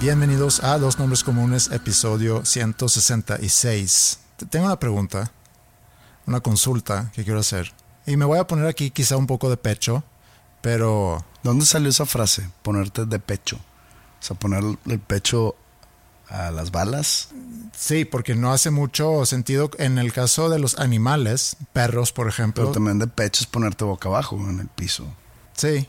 Bienvenidos a Dos Nombres Comunes, episodio 166. Te- Tengo una pregunta, una consulta que quiero hacer. Y me voy a poner aquí quizá un poco de pecho, pero ¿Dónde salió esa frase? Ponerte de pecho. O sea, poner el pecho a las balas. sí, porque no hace mucho sentido en el caso de los animales, perros por ejemplo. Pero también de pecho es ponerte boca abajo en el piso. Sí,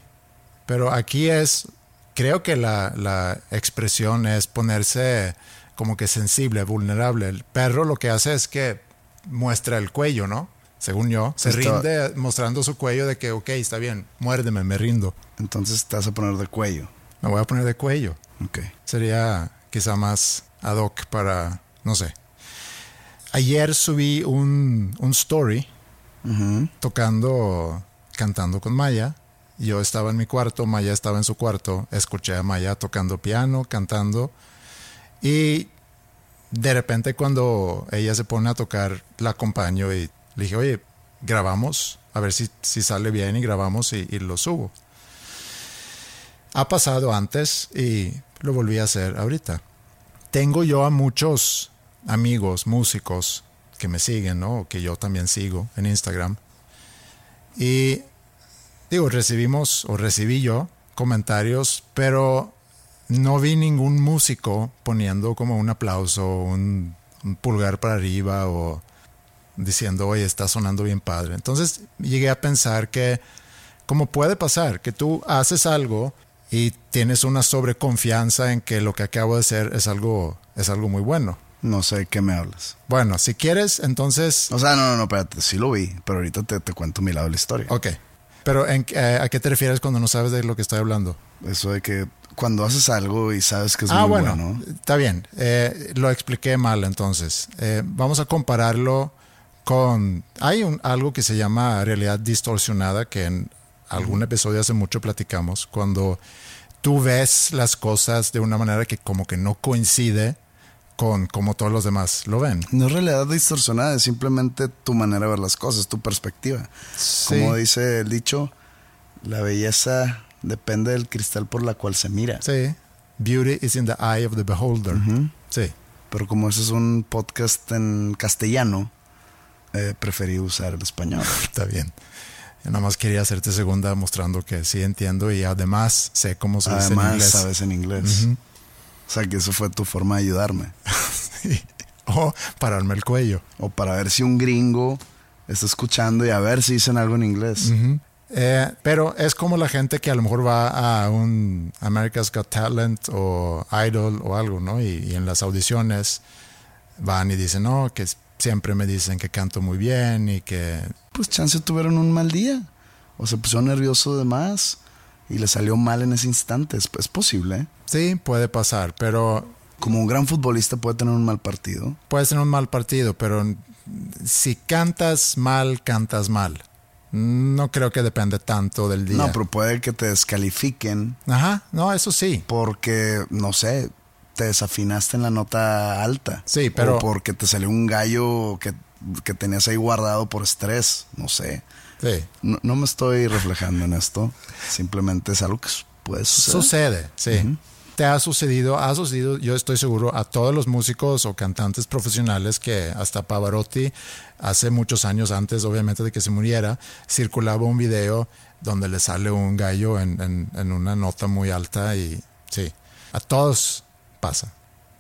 pero aquí es, creo que la, la expresión es ponerse como que sensible, vulnerable. El perro lo que hace es que muestra el cuello, ¿no? Según yo, se Está- rinde mostrando su cuello de que, ok, está bien, muérdeme, me rindo. Entonces te vas a poner de cuello. Me voy a poner de cuello. Ok. Sería quizá más ad hoc para, no sé. Ayer subí un, un story tocando, cantando con Maya. Yo estaba en mi cuarto, Maya estaba en su cuarto. Escuché a Maya tocando piano, cantando. Y de repente cuando ella se pone a tocar, la acompaño y le dije, oye, grabamos, a ver si, si sale bien y grabamos y, y lo subo. Ha pasado antes y lo volví a hacer ahorita. Tengo yo a muchos amigos, músicos que me siguen, ¿no? Que yo también sigo en Instagram. Y digo, recibimos o recibí yo comentarios, pero no vi ningún músico poniendo como un aplauso, un, un pulgar para arriba o diciendo, oye, está sonando bien padre. Entonces llegué a pensar que, como puede pasar, que tú haces algo y tienes una sobreconfianza en que lo que acabo de hacer es algo, es algo muy bueno. No sé de qué me hablas. Bueno, si quieres, entonces... O sea, no, no, no, espérate. Sí lo vi, pero ahorita te, te cuento mi lado de la historia. Ok. Pero ¿en, eh, ¿a qué te refieres cuando no sabes de lo que estoy hablando? Eso de que cuando haces algo y sabes que es ah, muy bueno, bueno. está bien. Eh, lo expliqué mal entonces. Eh, vamos a compararlo con... Hay un, algo que se llama realidad distorsionada que en algún episodio hace mucho platicamos, cuando tú ves las cosas de una manera que como que no coincide con como todos los demás lo ven. No es realidad distorsionada, es simplemente tu manera de ver las cosas, tu perspectiva. Sí. Como dice el dicho, la belleza depende del cristal por la cual se mira. Sí. Beauty is in the eye of the beholder. Sí. Pero como ese es un podcast en castellano, eh, preferí usar el español. Está bien. Yo nada más quería hacerte segunda mostrando que sí entiendo y además sé cómo se dice en Además, inglés. sabes en inglés. O sea, que eso fue tu forma de ayudarme. O pararme el cuello. O para ver si un gringo está escuchando y a ver si dicen algo en inglés. Eh, pero es como la gente que a lo mejor va a un America's Got Talent o Idol o algo, ¿no? Y, y en las audiciones van y dicen, no, que siempre me dicen que canto muy bien y que... Pues chance tuvieron un mal día. O se puso nervioso de más y le salió mal en ese instante. Es, es posible. ¿eh? Sí, puede pasar, pero Como un gran futbolista puede tener un mal partido. puede ser un mal partido, pero si cantas mal, cantas mal. No creo que depende tanto del día. No, pero puede que te descalifiquen Ajá, no, eso sí. porque, no sé, te desafinaste en la nota alta. Sí, pero- O porque te salió un gallo que, que tenías ahí guardado por estrés. No sé. Sí. No, no me estoy reflejando en esto. Simplemente es algo que puede suceder. Sucede, sí. Te ha sucedido, ha sucedido, yo estoy seguro, a todos los músicos o cantantes profesionales que hasta Pavarotti, hace muchos años antes, obviamente, de que se muriera, circulaba un video donde le sale un gallo en, en- una nota muy alta y sí, a todos pasa.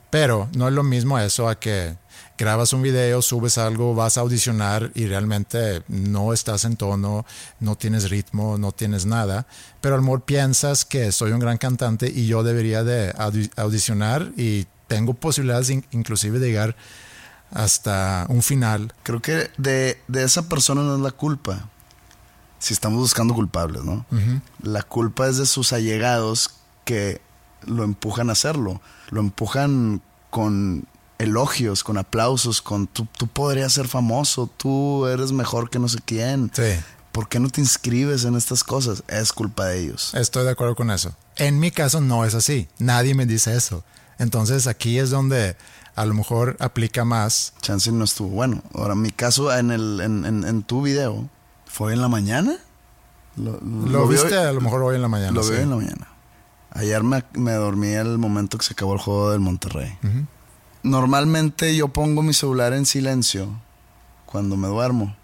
Pero no es lo mismo eso a que grabas un video, subes algo, vas a audicionar y realmente no estás en tono, no tienes ritmo, no tienes nada, pero a lo mejor piensas que soy un gran cantante y yo debería de audi- audicionar y tengo posibilidades in- inclusive de llegar hasta un final. Creo que de, de esa persona no es la culpa. Si estamos buscando culpables, ¿no? La culpa es de sus allegados que lo empujan a hacerlo. Lo empujan con elogios, con aplausos, con tú, tú podrías ser famoso, tú eres mejor que no sé quién. Sí. ¿Por qué no te inscribes en estas cosas? Es culpa de ellos. Estoy de acuerdo con eso. En mi caso no es así. Nadie me dice eso. Entonces aquí es donde a lo mejor aplica más. Chance no estuvo bueno. Ahora, mi caso en, el, en, en- en tu video fue en la mañana. Lo, Lo, vi viste hoy- a lo mejor hoy en la mañana. Lo sí. veo en la mañana. Ayer me, me dormí el momento que se acabó el juego del Monterrey. Normalmente yo pongo mi celular en silencio cuando me duermo.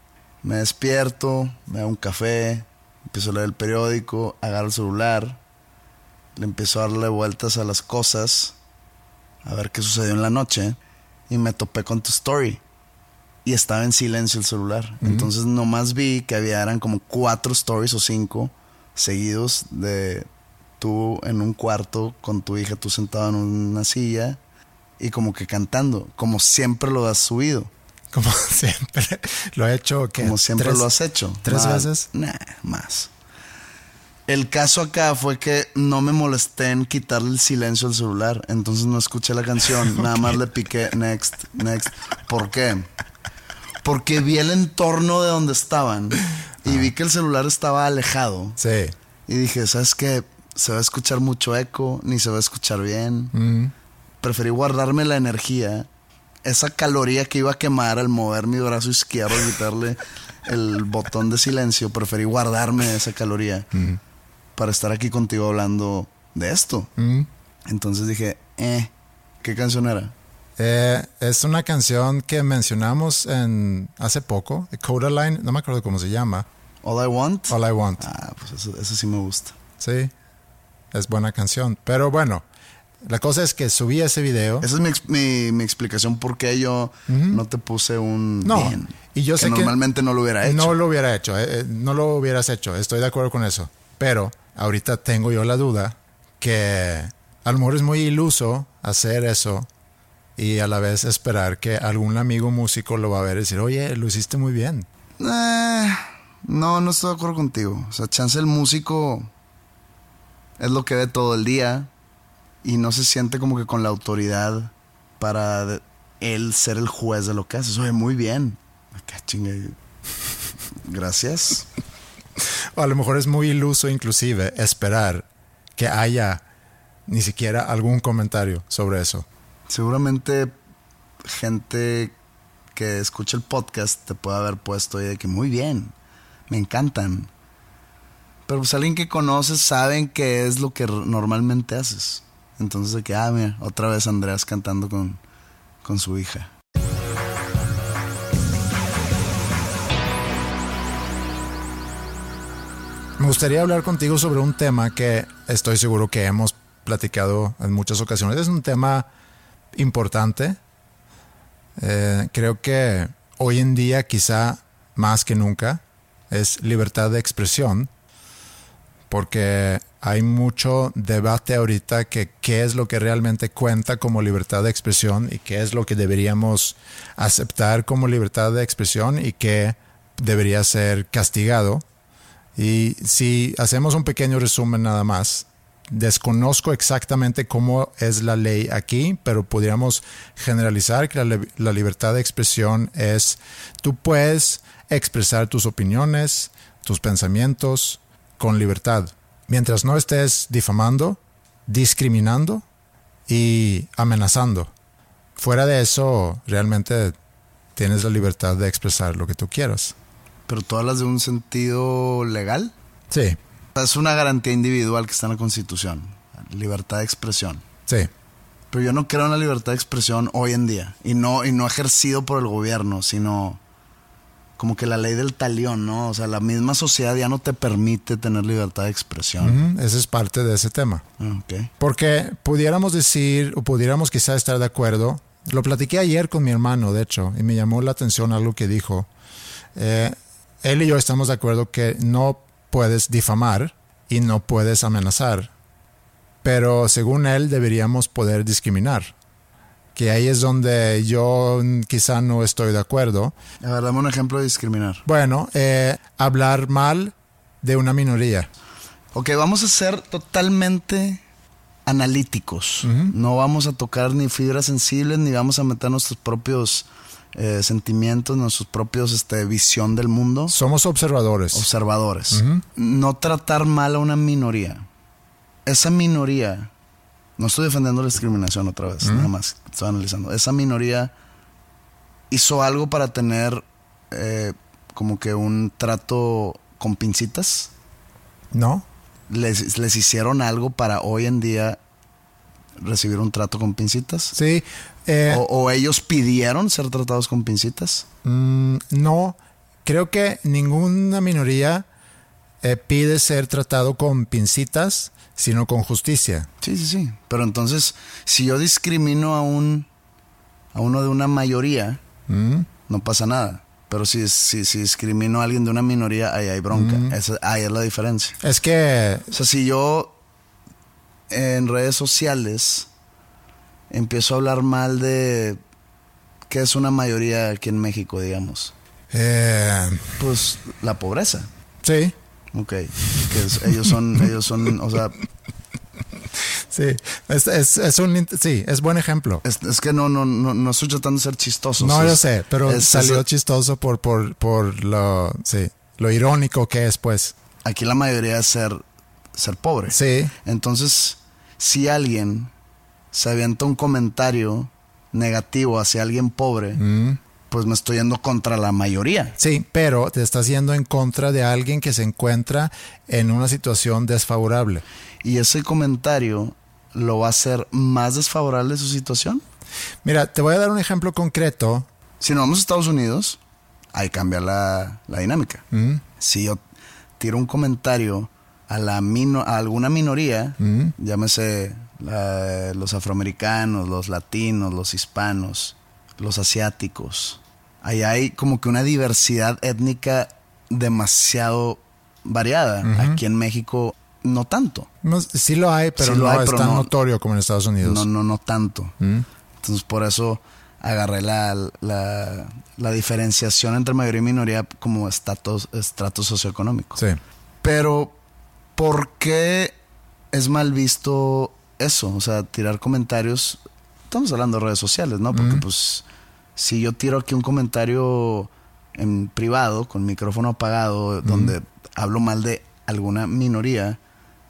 Me despierto, me hago un café, empiezo a leer el periódico, agarro el celular, le empiezo a darle vueltas a las cosas, a ver qué sucedió en la noche, y me topé con tu story. Y estaba en silencio el celular. Entonces nomás vi que había, eran como cuatro stories o cinco seguidos de tú en un cuarto con tu hija, tú sentado en una silla y como que cantando, como siempre lo has subido, Como siempre. Lo he hecho que como siempre lo has hecho. ¿Tres Nah, veces? Nah, más. El caso acá fue que no me molesté en quitarle el silencio al celular, entonces no escuché la canción, nada más le piqué next, next. ¿Por qué? Porque vi el entorno de donde estaban y vi que el celular estaba alejado Sí. y dije, ¿sabes qué? Se va a escuchar mucho eco, ni se va a escuchar bien. Mm. Preferí guardarme la energía, esa caloría que iba a quemar al mover mi brazo izquierdo y quitarle el botón de silencio, preferí guardarme esa caloría para estar aquí contigo hablando de esto. Entonces dije, eh, ¿qué canción era? Eh, es una canción que mencionamos en hace poco, Codaline, no me acuerdo cómo se llama. All I Want. All I Want. Ah, pues eso, eso sí me gusta. Sí, es buena canción. Pero bueno, la cosa es que subí ese video. Esa es mi, mi, mi explicación por qué yo no te puse un No, bien. y yo que sé que normalmente no lo hubiera hecho. No lo hubiera hecho, eh, eh, no lo hubieras hecho, estoy de acuerdo con eso. Pero ahorita tengo yo la duda que a lo mejor es muy iluso hacer eso y a la vez esperar que algún amigo músico lo va a ver y decir, oye, lo hiciste muy bien. Eh, no, no estoy de acuerdo contigo. O sea, chance el músico es lo que ve todo el día y no se siente como que con la autoridad para él ser el juez de lo que hace. Oye, muy bien. Acá, chingue. Gracias. O a lo mejor es muy iluso inclusive esperar que haya ni siquiera algún comentario sobre eso. Seguramente gente que escucha el podcast te puede haber puesto de que muy bien, me encantan. Pero pues alguien que conoces saben que es lo que normalmente haces. Entonces de que, ah, mira, otra vez Andreas cantando con, con su hija. Me gustaría hablar contigo sobre un tema que estoy seguro que hemos platicado en muchas ocasiones. Es un tema importante. Eh, creo que hoy en día, quizá más que nunca, es libertad de expresión porque hay mucho debate ahorita que qué es lo que realmente cuenta como libertad de expresión y qué es lo que deberíamos aceptar como libertad de expresión y qué debería ser castigado. Y si hacemos un pequeño resumen nada más, desconozco exactamente cómo es la ley aquí, pero podríamos generalizar que la, la, libertad de expresión es, tú puedes expresar tus opiniones, tus pensamientos con libertad, mientras no estés difamando, discriminando y amenazando. Fuera de eso, realmente tienes la libertad de expresar lo que tú quieras. ¿Pero tú hablas de un sentido legal? Sí. Es una garantía individual que está en la Constitución. Libertad de expresión. Sí. Pero yo no creo en la libertad de expresión hoy en día. Y no, y no ejercido por el gobierno, sino como que la ley del talión, ¿no? O sea, la misma sociedad ya no te permite tener libertad de expresión. Uh -huh. Ese es parte de ese tema. Okay. Porque pudiéramos decir, o pudiéramos quizá estar de acuerdo, lo platiqué ayer con mi hermano, de hecho, y me llamó la atención algo que dijo. Eh, él y yo estamos de acuerdo que no puedes difamar y no puedes amenazar, pero según él deberíamos poder discriminar que ahí es donde yo quizá no estoy de acuerdo. A ver, dame un ejemplo de discriminar. Bueno, eh, hablar mal de una minoría. Ok, vamos a ser totalmente analíticos. Uh -huh. No vamos a tocar ni fibras sensibles, ni vamos a meter nuestros propios eh, sentimientos, nuestros propios este, visión del mundo. Somos observadores. Observadores. Uh -huh. No tratar mal a una minoría. Esa minoría no estoy defendiendo la discriminación otra vez, mm. nada más. Estoy analizando. Esa minoría hizo algo para tener eh, como que un trato con pincitas. No. Les, les, hicieron algo para hoy en día recibir un trato con pincitas. Sí. Eh, o, o, ellos pidieron ser tratados con pincitas? Mm, no. Creo que ninguna minoría eh, pide ser tratado con pincitas sino con justicia. Sí, sí, sí. Pero entonces, si yo discrimino a un a uno de una mayoría, mm. no pasa nada. Pero si, si, si, discrimino a alguien de una minoría, ahí hay bronca. Mm. Esa, ahí es la diferencia. Es que... O sea, si yo en redes sociales empiezo a hablar mal de... ¿Qué es una mayoría aquí en México, digamos? Eh... Pues la pobreza. Sí. Ok, que es, ellos son, ellos son, o sea... Sí, es, es, es, un, sí, es buen ejemplo. Es, es, que no, no, no, no estoy tratando de ser chistoso. No, yo sé, pero salió chistoso por, por, por lo, sí, lo irónico que es, pues. Aquí la mayoría es ser, ser pobre. Sí. Entonces, si alguien se avienta un comentario negativo hacia alguien pobre, mm pues me estoy yendo contra la mayoría. Sí, pero te estás yendo en contra de alguien que se encuentra en una situación desfavorable. ¿Y ese comentario lo va a hacer más desfavorable de su situación? Mira, te voy a dar un ejemplo concreto. Si nos vamos a Estados Unidos, ahí cambia la, la dinámica. Mm. Si yo tiro un comentario a, la mino, a alguna minoría, mm. llámese la, los afroamericanos, los latinos, los hispanos, los asiáticos. Ahí hay como que una diversidad étnica demasiado variada. Aquí en México no tanto. No, sí lo hay, pero Sí lo no hay, es pero tan no- notorio como en Estados Unidos. No, no, no tanto. Mm. Entonces por eso agarré la, la, la diferenciación entre mayoría y minoría como estatus, estrato socioeconómico. Sí. Pero, ¿por qué es mal visto eso? O sea, tirar comentarios. Estamos hablando de redes sociales, ¿no? Porque, pues, si yo tiro aquí un comentario en privado, con micrófono apagado, donde hablo mal de alguna minoría,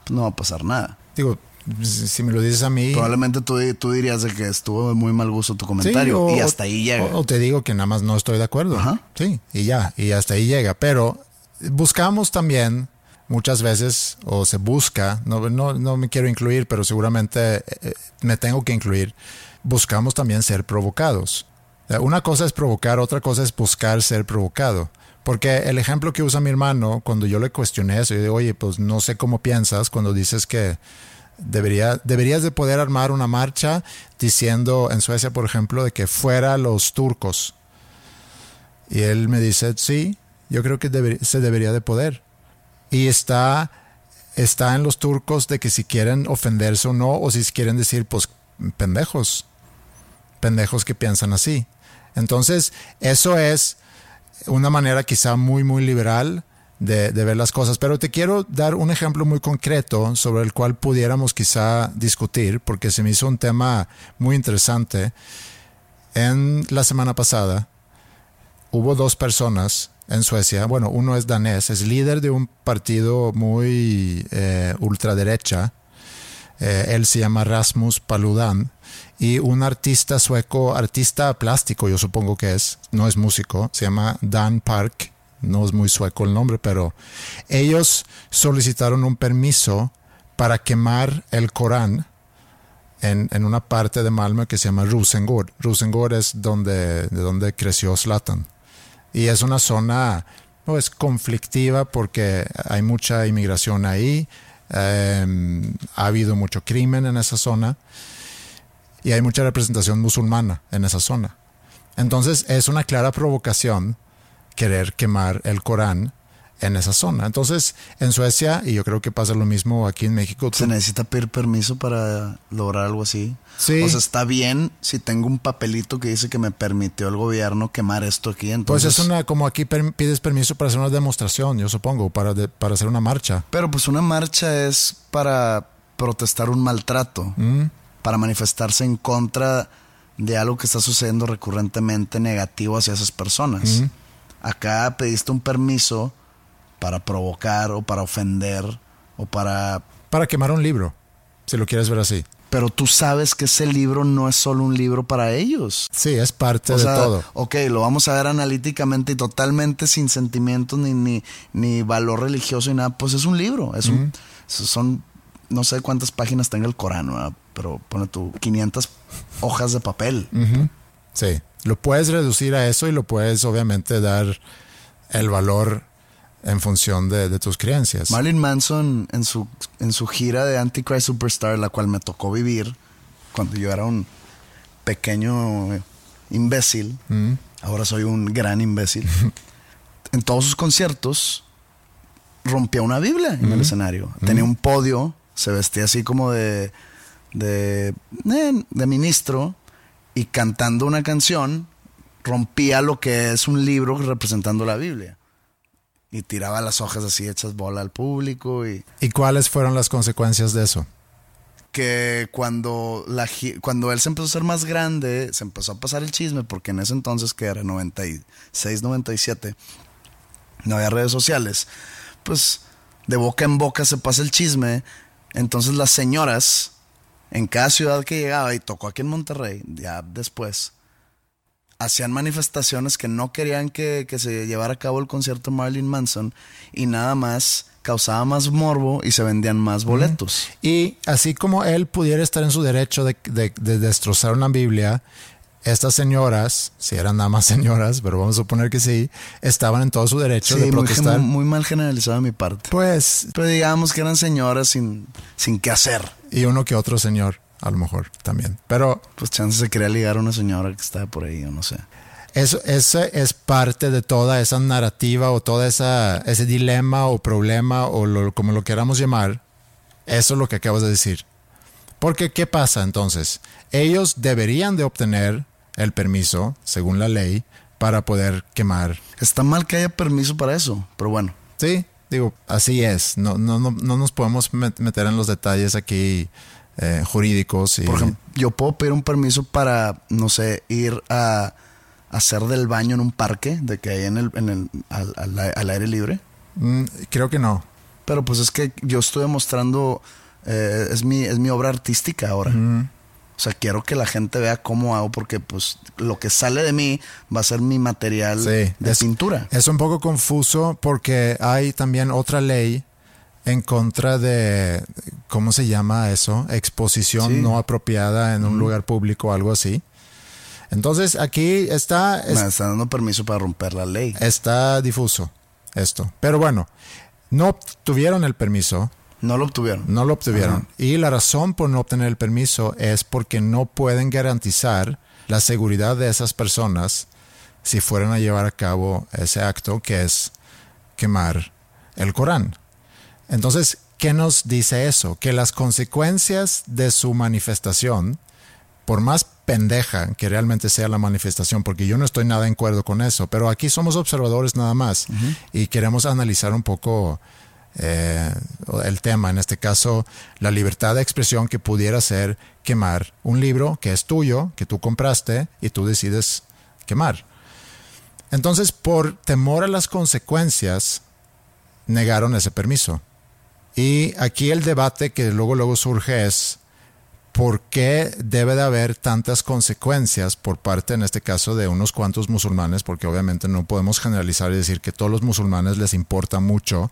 pues no va a pasar nada. Digo, si me lo dices a mí. Probablemente tú, tú dirías de que estuvo de muy mal gusto tu Sí, comentario o- y hasta ahí llega. O, o te digo que nada más no estoy de acuerdo. Ajá. Sí, y ya, y hasta ahí llega. Pero buscamos también muchas veces, o se busca, no, no, no me quiero incluir, pero seguramente eh, eh, me tengo que incluir, buscamos también ser provocados. Eh, Una cosa es provocar, otra cosa es buscar ser provocado. Porque el ejemplo que usa mi hermano, cuando yo le cuestioné eso, yo digo, oye, pues no sé cómo piensas cuando dices que debería, deberías de poder armar una marcha diciendo en Suecia, por ejemplo, de que fuera los turcos. Y él me dice, sí, yo creo que se debería de poder. Y está está en los turcos de que si quieren ofenderse o no, o si quieren decir, pues, pendejos, pendejos que piensan así. Entonces, eso es una manera quizá muy, muy liberal de, ver las cosas. Pero te quiero dar un ejemplo muy concreto sobre el cual pudiéramos quizá discutir, porque se me hizo un tema muy interesante. En la semana pasada hubo dos personas en Suecia. Bueno, uno es danés, es líder de un partido muy eh, ultraderecha. Eh, él se llama Rasmus Paludan y un artista sueco, artista plástico, yo supongo que es, no es músico, se llama Dan Park no es muy sueco el nombre, pero ellos solicitaron un permiso para quemar el Corán en, una parte de Malmö que se llama Rosengård. Rosengård es donde, de donde creció Zlatan. Y es una zona pues, conflictiva porque hay mucha inmigración ahí, em, ha habido mucho crimen en esa zona y hay mucha representación musulmana en esa zona. Entonces es una clara provocación querer quemar el Corán en esa zona. Entonces, en Suecia, y yo creo que pasa lo mismo aquí en México. ¿Se necesita pedir permiso para lograr algo así? Sí. O sea, está bien si tengo un papelito que dice que me permitió el gobierno quemar esto aquí. Entonces... Pues es una, como aquí pides permiso para hacer una demostración, yo supongo, para, para hacer una marcha. Pero pues una marcha es para protestar un maltrato, mm. Para manifestarse en contra de algo que está sucediendo recurrentemente negativo hacia esas personas. Acá pediste un permiso para provocar o para ofender o para... Para quemar un libro, si lo quieres ver así. Pero tú sabes que ese libro no es solo un libro para ellos. Sí, es parte de todo. Ok, lo vamos a ver analíticamente y totalmente sin sentimientos ni, ni, ni valor religioso y nada. Pues es un libro. Es un, son, no sé cuántas páginas tenga el Corán, pero pone tú 500 hojas de papel. Sí. Lo puedes reducir a eso y lo puedes obviamente dar el valor en función de, tus creencias. Marilyn Manson en su, en su gira de Antichrist Superstar, la cual me tocó vivir cuando yo era un pequeño imbécil, mm. ahora soy un gran imbécil, en todos sus conciertos rompía una Biblia en el escenario. Tenía mm. un podio, se vestía así como de, de, eh, de ministro y cantando una canción rompía lo que es un libro representando la Biblia. Y tiraba las hojas así hechas bola al público. ¿Y, ¿Y cuáles fueron las consecuencias de eso? Que cuando, la, cuando él se empezó a ser más grande, se empezó a pasar el chisme, porque en ese entonces, que era 96, 97, no había redes sociales, pues de boca en boca se pasa el chisme. Entonces las señoras en cada ciudad que llegaba y tocó aquí en Monterrey, ya después, hacían manifestaciones que no querían que, se llevara a cabo el concierto de Marilyn Manson y nada más causaba más morbo y se vendían más boletos. Y así como él pudiera estar en su derecho de, de destrozar una Biblia, estas señoras, si eran nada más señoras, pero vamos a suponer que sí, estaban en todo su derecho de protestar. Muy, muy mal generalizado de mi parte. Pues. Pero digamos que eran señoras sin, sin qué hacer. Y uno que otro señor, a lo mejor también. Pero. Pues chance se quería ligar a una señora que estaba por ahí, o no sé. Eso, ese es parte de toda esa narrativa o todo esa, ese dilema o problema o como lo queramos llamar. Eso es lo que acabas de decir. Porque, ¿qué pasa entonces? Ellos deberían de obtener el permiso, según la ley, para poder quemar. Está mal que haya permiso para eso, pero bueno. Sí, digo, así es. No, no, no, no nos podemos meter en los detalles aquí eh, jurídicos. Y... Por ejemplo, yo puedo pedir un permiso para, no sé, ir a, hacer del baño en un parque, de que hay en el, en el al, aire libre. Mm, creo que no. Pero pues es que yo estoy demostrando, eh, es, mi, es mi obra artística ahora. O sea, quiero que la gente vea cómo hago porque pues lo que sale de mí va a ser mi material de pintura. Es un poco confuso porque hay también otra ley en contra de, ¿cómo se llama eso? Exposición no apropiada en un lugar público o algo así. Entonces aquí está... Me está dando permiso para romper la ley. Está difuso esto. Pero bueno, no tuvieron el permiso no lo obtuvieron. No lo obtuvieron. Y la razón por no obtener el permiso es porque no pueden garantizar la seguridad de esas personas si fueran a llevar a cabo ese acto que es quemar el Corán. Entonces, ¿qué nos dice eso? Que las consecuencias de su manifestación, por más pendeja que realmente sea la manifestación, porque yo no estoy nada en acuerdo con eso, pero aquí somos observadores nada más y queremos analizar un poco eh, el tema, en este caso la libertad de expresión que pudiera ser quemar un libro que es tuyo, que tú compraste y tú decides quemar. Entonces, por temor a las consecuencias, negaron ese permiso. Y aquí el debate que luego luego surge es por qué debe de haber tantas consecuencias por parte, en este caso, de unos cuantos musulmanes, porque obviamente no podemos generalizar y decir que todos los musulmanes les importa mucho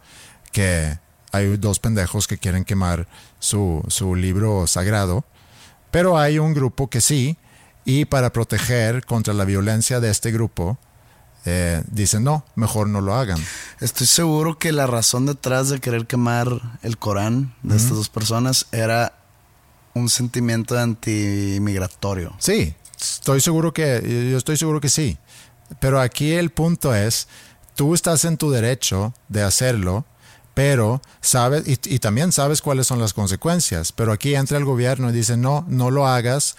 que hay dos pendejos que quieren quemar su, su libro sagrado, pero hay un grupo que sí, y para proteger contra la violencia de este grupo, eh, dicen no, mejor no lo hagan. Estoy seguro que la razón detrás de querer quemar el Corán de estas dos personas era un sentimiento antimigratorio. Sí, estoy seguro que, yo estoy seguro que sí. Pero aquí el punto es, tú estás en tu derecho de hacerlo, pero sabes, y, y también sabes cuáles son las consecuencias, pero aquí entra el gobierno y dice, no, no lo hagas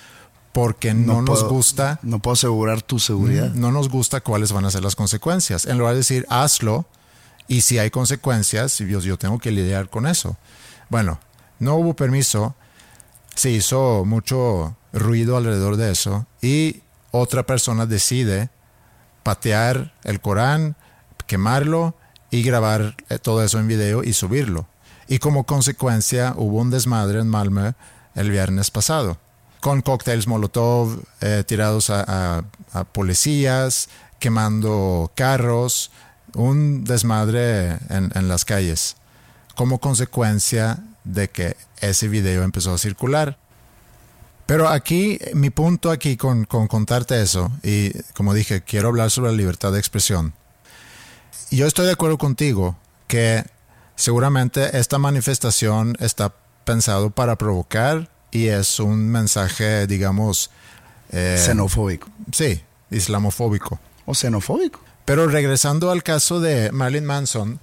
porque no, nos gusta. No puedo asegurar tu seguridad. No nos gusta cuáles van a ser las consecuencias. En lugar de decir, hazlo, y si hay consecuencias, yo, yo tengo que lidiar con eso. Bueno, no hubo permiso, se hizo mucho ruido alrededor de eso, y otra persona decide patear el Corán, quemarlo y grabar eh, todo eso en video y subirlo. Y como consecuencia hubo un desmadre en Malmö el viernes pasado con cócteles Molotov eh, tirados a, policías, quemando carros, un desmadre en, las calles, como consecuencia de que ese video empezó a circular. Pero aquí, mi punto aquí con, con, contarte eso, y como dije, quiero hablar sobre la libertad de expresión. Yo estoy de acuerdo contigo que seguramente esta manifestación está pensado para provocar y es un mensaje, digamos... Eh, xenofóbico. Sí, islamofóbico. O xenofóbico. Pero regresando al caso de Marilyn Manson,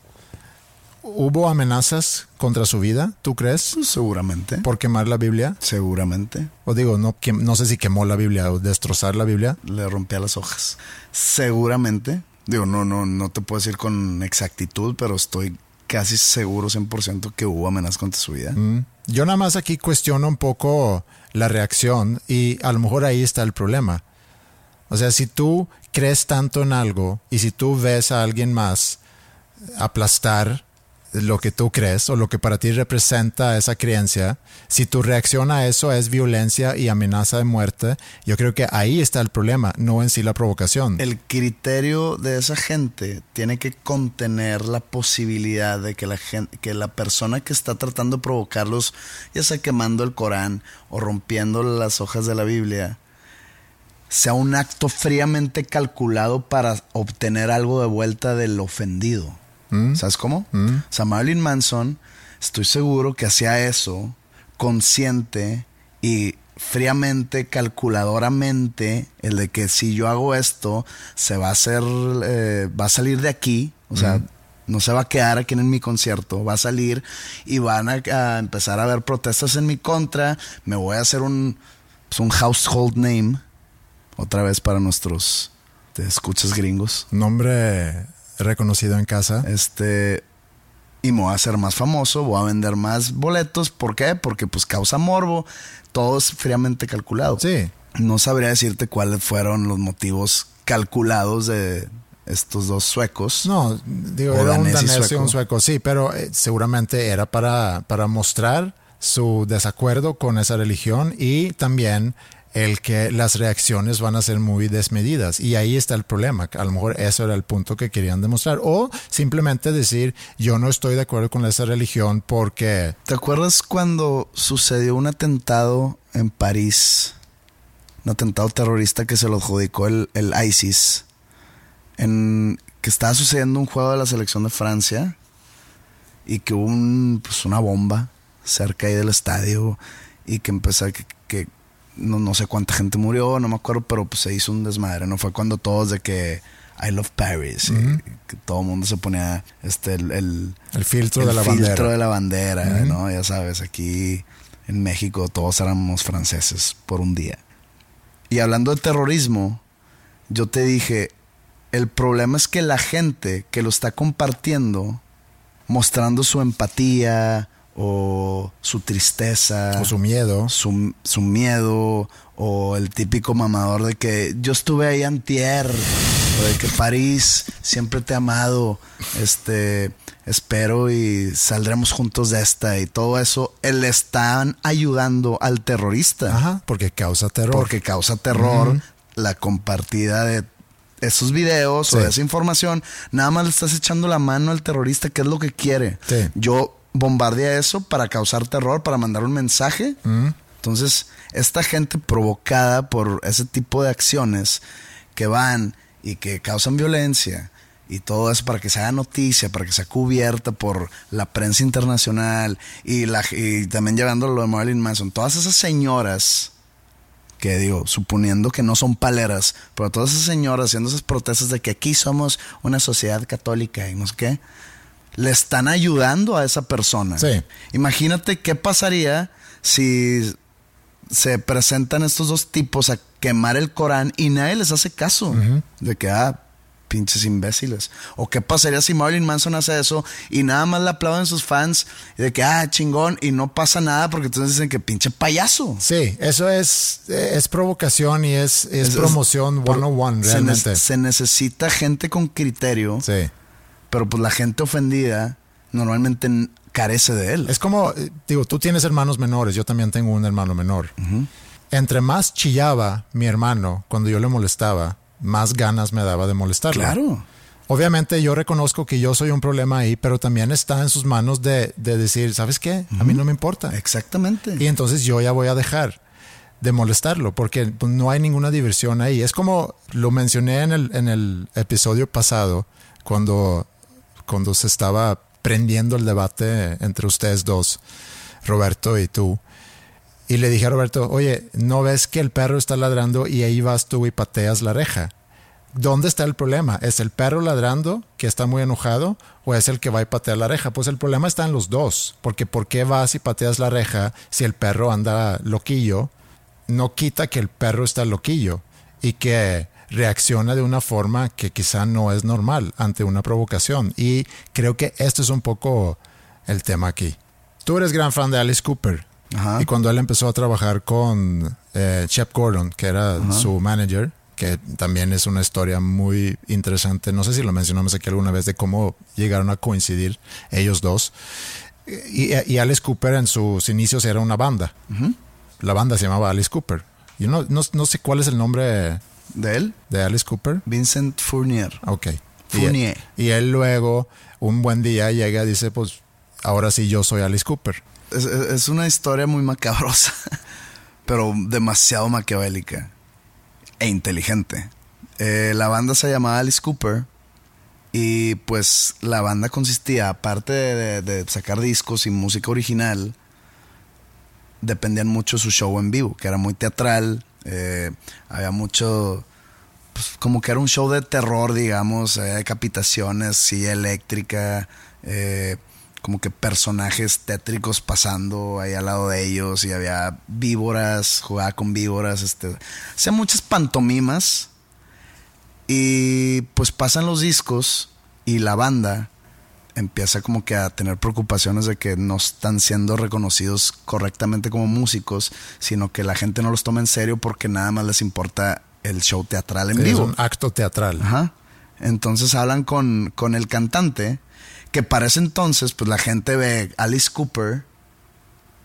¿hubo amenazas contra su vida, tú crees? Pues seguramente. ¿Por quemar la Biblia? Seguramente. O digo, no, no sé si quemó la Biblia o destrozar la Biblia. Le rompía las hojas. Seguramente. Digo, no, no, no te puedo decir con exactitud, pero estoy casi seguro 100% que hubo amenazas contra su vida. Mm. Yo nada más aquí cuestiono un poco la reacción y a lo mejor ahí está el problema. O sea, si tú crees tanto en algo y si tú ves a alguien más aplastar lo que tú crees o lo que para ti representa esa creencia, si tu reacción a eso es violencia y amenaza de muerte, yo creo que ahí está el problema, no en sí la provocación. El criterio de esa gente tiene que contener la posibilidad de que la, gente, que la persona que está tratando de provocarlos, ya sea quemando el Corán o rompiendo las hojas de la Biblia, sea un acto fríamente calculado para obtener algo de vuelta del ofendido. Mm. ¿Sabes cómo? Mm. Marilyn Manson, estoy seguro que hacía eso consciente y fríamente, calculadoramente, el de que si yo hago esto, se va a hacer, eh, va a salir de aquí, o sea, mm. no se va a quedar aquí en mi concierto, va a salir y van a, empezar a haber protestas en mi contra, me voy a hacer un, pues, un household name, otra vez para nuestros te escuchas gringos. Nombre reconocido en casa. Este, y me voy a hacer más famoso, voy a vender más boletos. ¿Por qué? Porque pues causa morbo. Todo es fríamente calculado. Sí. No sabría decirte cuáles fueron los motivos calculados de estos dos suecos. No, digo, era un danés y, un sueco, sí, pero eh, seguramente era para, para mostrar su desacuerdo con esa religión y también el que las reacciones van a ser muy desmedidas. Y ahí está el problema. A lo mejor eso era el punto que querían demostrar. O simplemente decir, yo no estoy de acuerdo con esa religión porque... ¿Te acuerdas cuando sucedió un atentado en París? Un atentado terrorista que se lo adjudicó el, el ISIS. En, que estaba sucediendo un juego de la selección de Francia y que hubo un, pues una bomba cerca ahí del estadio y que empezó que, que no, no, sé cuánta gente murió, no me acuerdo, pero pues se hizo un desmadre, ¿no? Fue cuando todos de que I love Paris. y que todo el mundo se ponía este, el, el, El filtro el de la filtro bandera. de la bandera, ¿no? Ya sabes, aquí en México todos éramos franceses por un día. Y hablando de terrorismo, yo te dije, el problema es que la gente que lo está compartiendo, mostrando su empatía o su tristeza, O su miedo. su, su miedo o el típico mamador de que yo estuve ahí antier o de que París siempre te he amado este espero y saldremos juntos de esta y todo eso él le están ayudando al terrorista Ajá, porque causa terror. porque causa terror la compartida de esos videos o de esa información nada más le estás echando la mano al terrorista que es lo que quiere Sí. yo bombardea eso para causar terror para mandar un mensaje. Entonces, esta gente provocada por ese tipo de acciones que van y que causan violencia y todo eso para que se haga noticia, para que sea cubierta por la prensa internacional y, la, y también llevando lo de Marilyn Manson, todas esas señoras que digo, suponiendo que no son paleras, pero todas esas señoras haciendo esas protestas de que aquí somos una sociedad católica y no sé qué, le están ayudando a esa persona. Sí. Imagínate qué pasaría si se presentan estos dos tipos a quemar el Corán y nadie les hace caso. De que, ah, pinches imbéciles. O qué pasaría si Marilyn Manson hace eso y nada más le aplauden sus fans de que, ah, chingón, y no pasa nada porque entonces dicen que pinche payaso. Sí, eso es, es provocación y es, es, Es- promoción por- 101 se realmente. ne- Se, necesita gente con criterio, Sí. Pero pues la gente ofendida normalmente carece de él. Es como, eh, digo, tú tienes hermanos menores, yo también tengo un hermano menor. Entre más chillaba mi hermano cuando yo le molestaba, más ganas me daba de molestarlo. claro. Obviamente yo reconozco que yo soy un problema ahí, pero también está en sus manos de, de decir, ¿sabes qué? A mí no me importa. Exactamente. Y entonces yo ya voy a dejar de molestarlo porque pues, no hay ninguna diversión ahí. Es como lo mencioné en el, en el episodio pasado, cuando, cuando se estaba prendiendo el debate entre ustedes dos, Roberto y tú. Y le dije a Roberto, oye, ¿no ves que el perro está ladrando y ahí vas tú y pateas la reja? ¿Dónde está el problema? ¿Es el perro ladrando que está muy enojado o es el que va y patea la reja? Pues el problema está en los dos, porque ¿por qué vas y pateas la reja si el perro anda loquillo? No quita que el perro está loquillo y que reacciona de una forma que quizá no es normal ante una provocación. Y creo que esto es un poco el tema aquí. Tú eres gran fan de Alice Cooper. Ajá. Y cuando él empezó a trabajar con eh, Shep Gordon, que era su manager, que también es una historia muy interesante. No sé si lo mencionamos aquí alguna vez de cómo llegaron a coincidir ellos dos. Y, y Alice Cooper en sus inicios era una banda. La banda se llamaba Alice Cooper. Yo no, no, no sé cuál es el nombre ¿De él? de Alice Cooper. Vincent Fournier. Ok. Y, Fournier. y él luego, un buen día, llega y dice, pues, ahora sí yo soy Alice Cooper. Es, es- es una historia muy macabrosa, pero demasiado maquiavélica e inteligente. Eh, la banda se llamaba Alice Cooper y pues la banda consistía, aparte de, de sacar discos y música original, dependían mucho de su show en vivo, que era muy teatral, eh, había mucho, pues, como que era un show de terror, digamos, había decapitaciones, silla eléctrica, eh, como que personajes tétricos pasando ahí al lado de ellos y había víboras, jugaba con víboras, este, hacía muchas pantomimas. Y pues pasan los discos y la banda empieza como que a tener preocupaciones de que no están siendo reconocidos correctamente como músicos, sino que la gente no los toma en serio porque nada más les importa el show teatral en Es vivo. un acto teatral. Ajá. Entonces hablan con, con el cantante, que para ese entonces, pues la gente ve Alice Cooper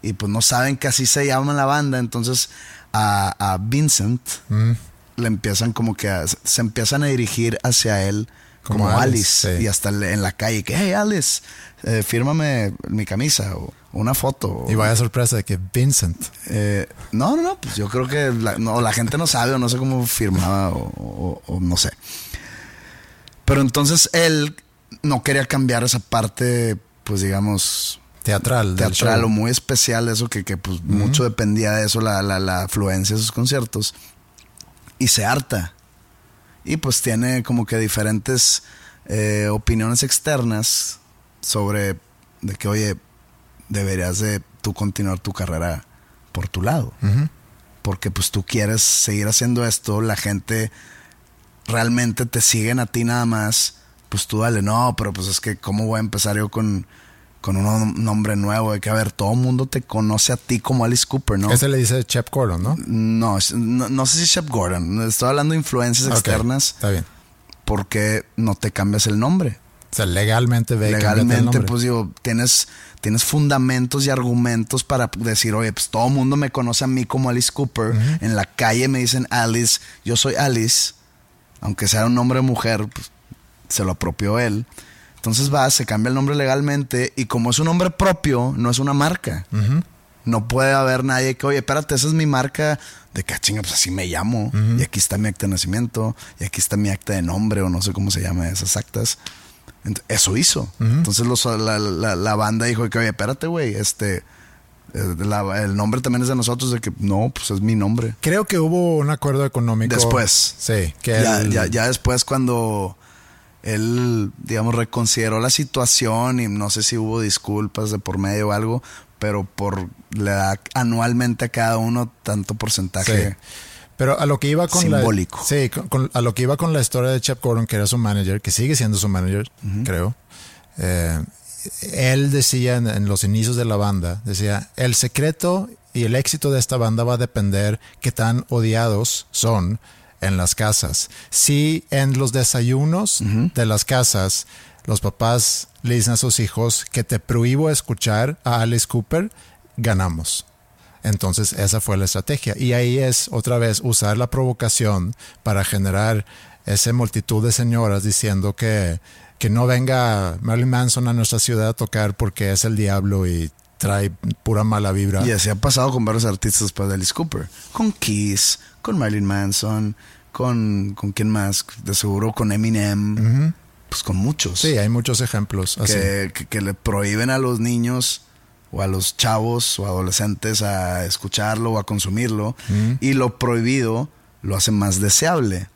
y pues no saben que así se llama la banda. Entonces a, a Vincent Mm. le empiezan como que a- se empiezan a dirigir hacia él como, Como Alice. Alice, sí. Y hasta en la calle, que, hey Alice, eh, fírmame mi camisa o una foto. Y vaya sorpresa de que Vincent. Eh, no, no, no, pues yo creo que la, no, la gente no sabe o no sé cómo firmaba o, o- o no sé. Pero entonces él no quería cambiar esa parte, pues digamos, Teatral. teatral o muy especial, eso que, que, pues mucho dependía de eso, la, la, la afluencia de sus conciertos. Y se harta. Y pues tiene como que diferentes eh, opiniones externas sobre de que, oye, deberías de tú continuar tu carrera por tu lado. Porque pues tú quieres seguir haciendo esto, la gente realmente te siguen a ti nada más, pues tú dale, no, pero pues es que cómo voy a empezar yo con, con un nombre nuevo, de que a ver, todo el mundo te conoce a ti como Alice Cooper, ¿no? Ese le dice Shep Gordon, ¿no? No, no, sé si Shep Gordon, estoy hablando de influencias externas. Está bien. ¿Por qué no te cambias el nombre? O sea, legalmente ve Legalmente, pues digo, tienes, tienes fundamentos y argumentos para decir, oye, pues todo el mundo me conoce a mí como Alice Cooper. En la calle me dicen Alice, yo soy Alice. Aunque sea un nombre mujer, pues, se lo apropió él. Entonces va, se cambia el nombre legalmente y como es un nombre propio, no es una marca. No puede haber nadie que, oye, espérate, esa es mi marca de que, ah, chinga, pues así me llamo. Y aquí está mi acta de nacimiento. Y aquí está mi acta de nombre o no sé cómo se llama esas actas. Eso hizo. Entonces la, banda dijo que, oye, espérate, güey, este... Eh, el nombre también es de nosotros, de que no, pues es mi nombre. Creo que hubo un acuerdo económico. Después. Sí, que ya, ya, después cuando él, digamos, reconsideró la situación y no sé si hubo disculpas de por medio o algo, pero por le da anualmente a cada uno tanto porcentaje. Pero a lo que iba con simbólico. la sí, a lo que iba con la historia de Chap Gordon, que era su manager, que sigue siendo su manager, creo. Eh, él decía en, los inicios de la banda, decía, el secreto y el éxito de esta banda va a depender qué tan odiados son en las casas. Si en los desayunos de las casas los papás le dicen a sus hijos que te prohíbo escuchar a Alice Cooper, ganamos. Entonces esa fue la estrategia. Y ahí es otra vez usar la provocación para generar esa multitud de señoras diciendo que, que no venga Marilyn Manson a nuestra ciudad a tocar porque es el diablo y trae pura mala vibra. Y así ha pasado con varios artistas después de Alice Cooper. Con Kiss, con Marilyn Manson, con, con quién más, de seguro con Eminem. Pues con muchos. Sí, hay muchos ejemplos. Que, que le prohíben a los niños o a los chavos o adolescentes a escucharlo o a consumirlo y lo prohibido lo hace más deseable.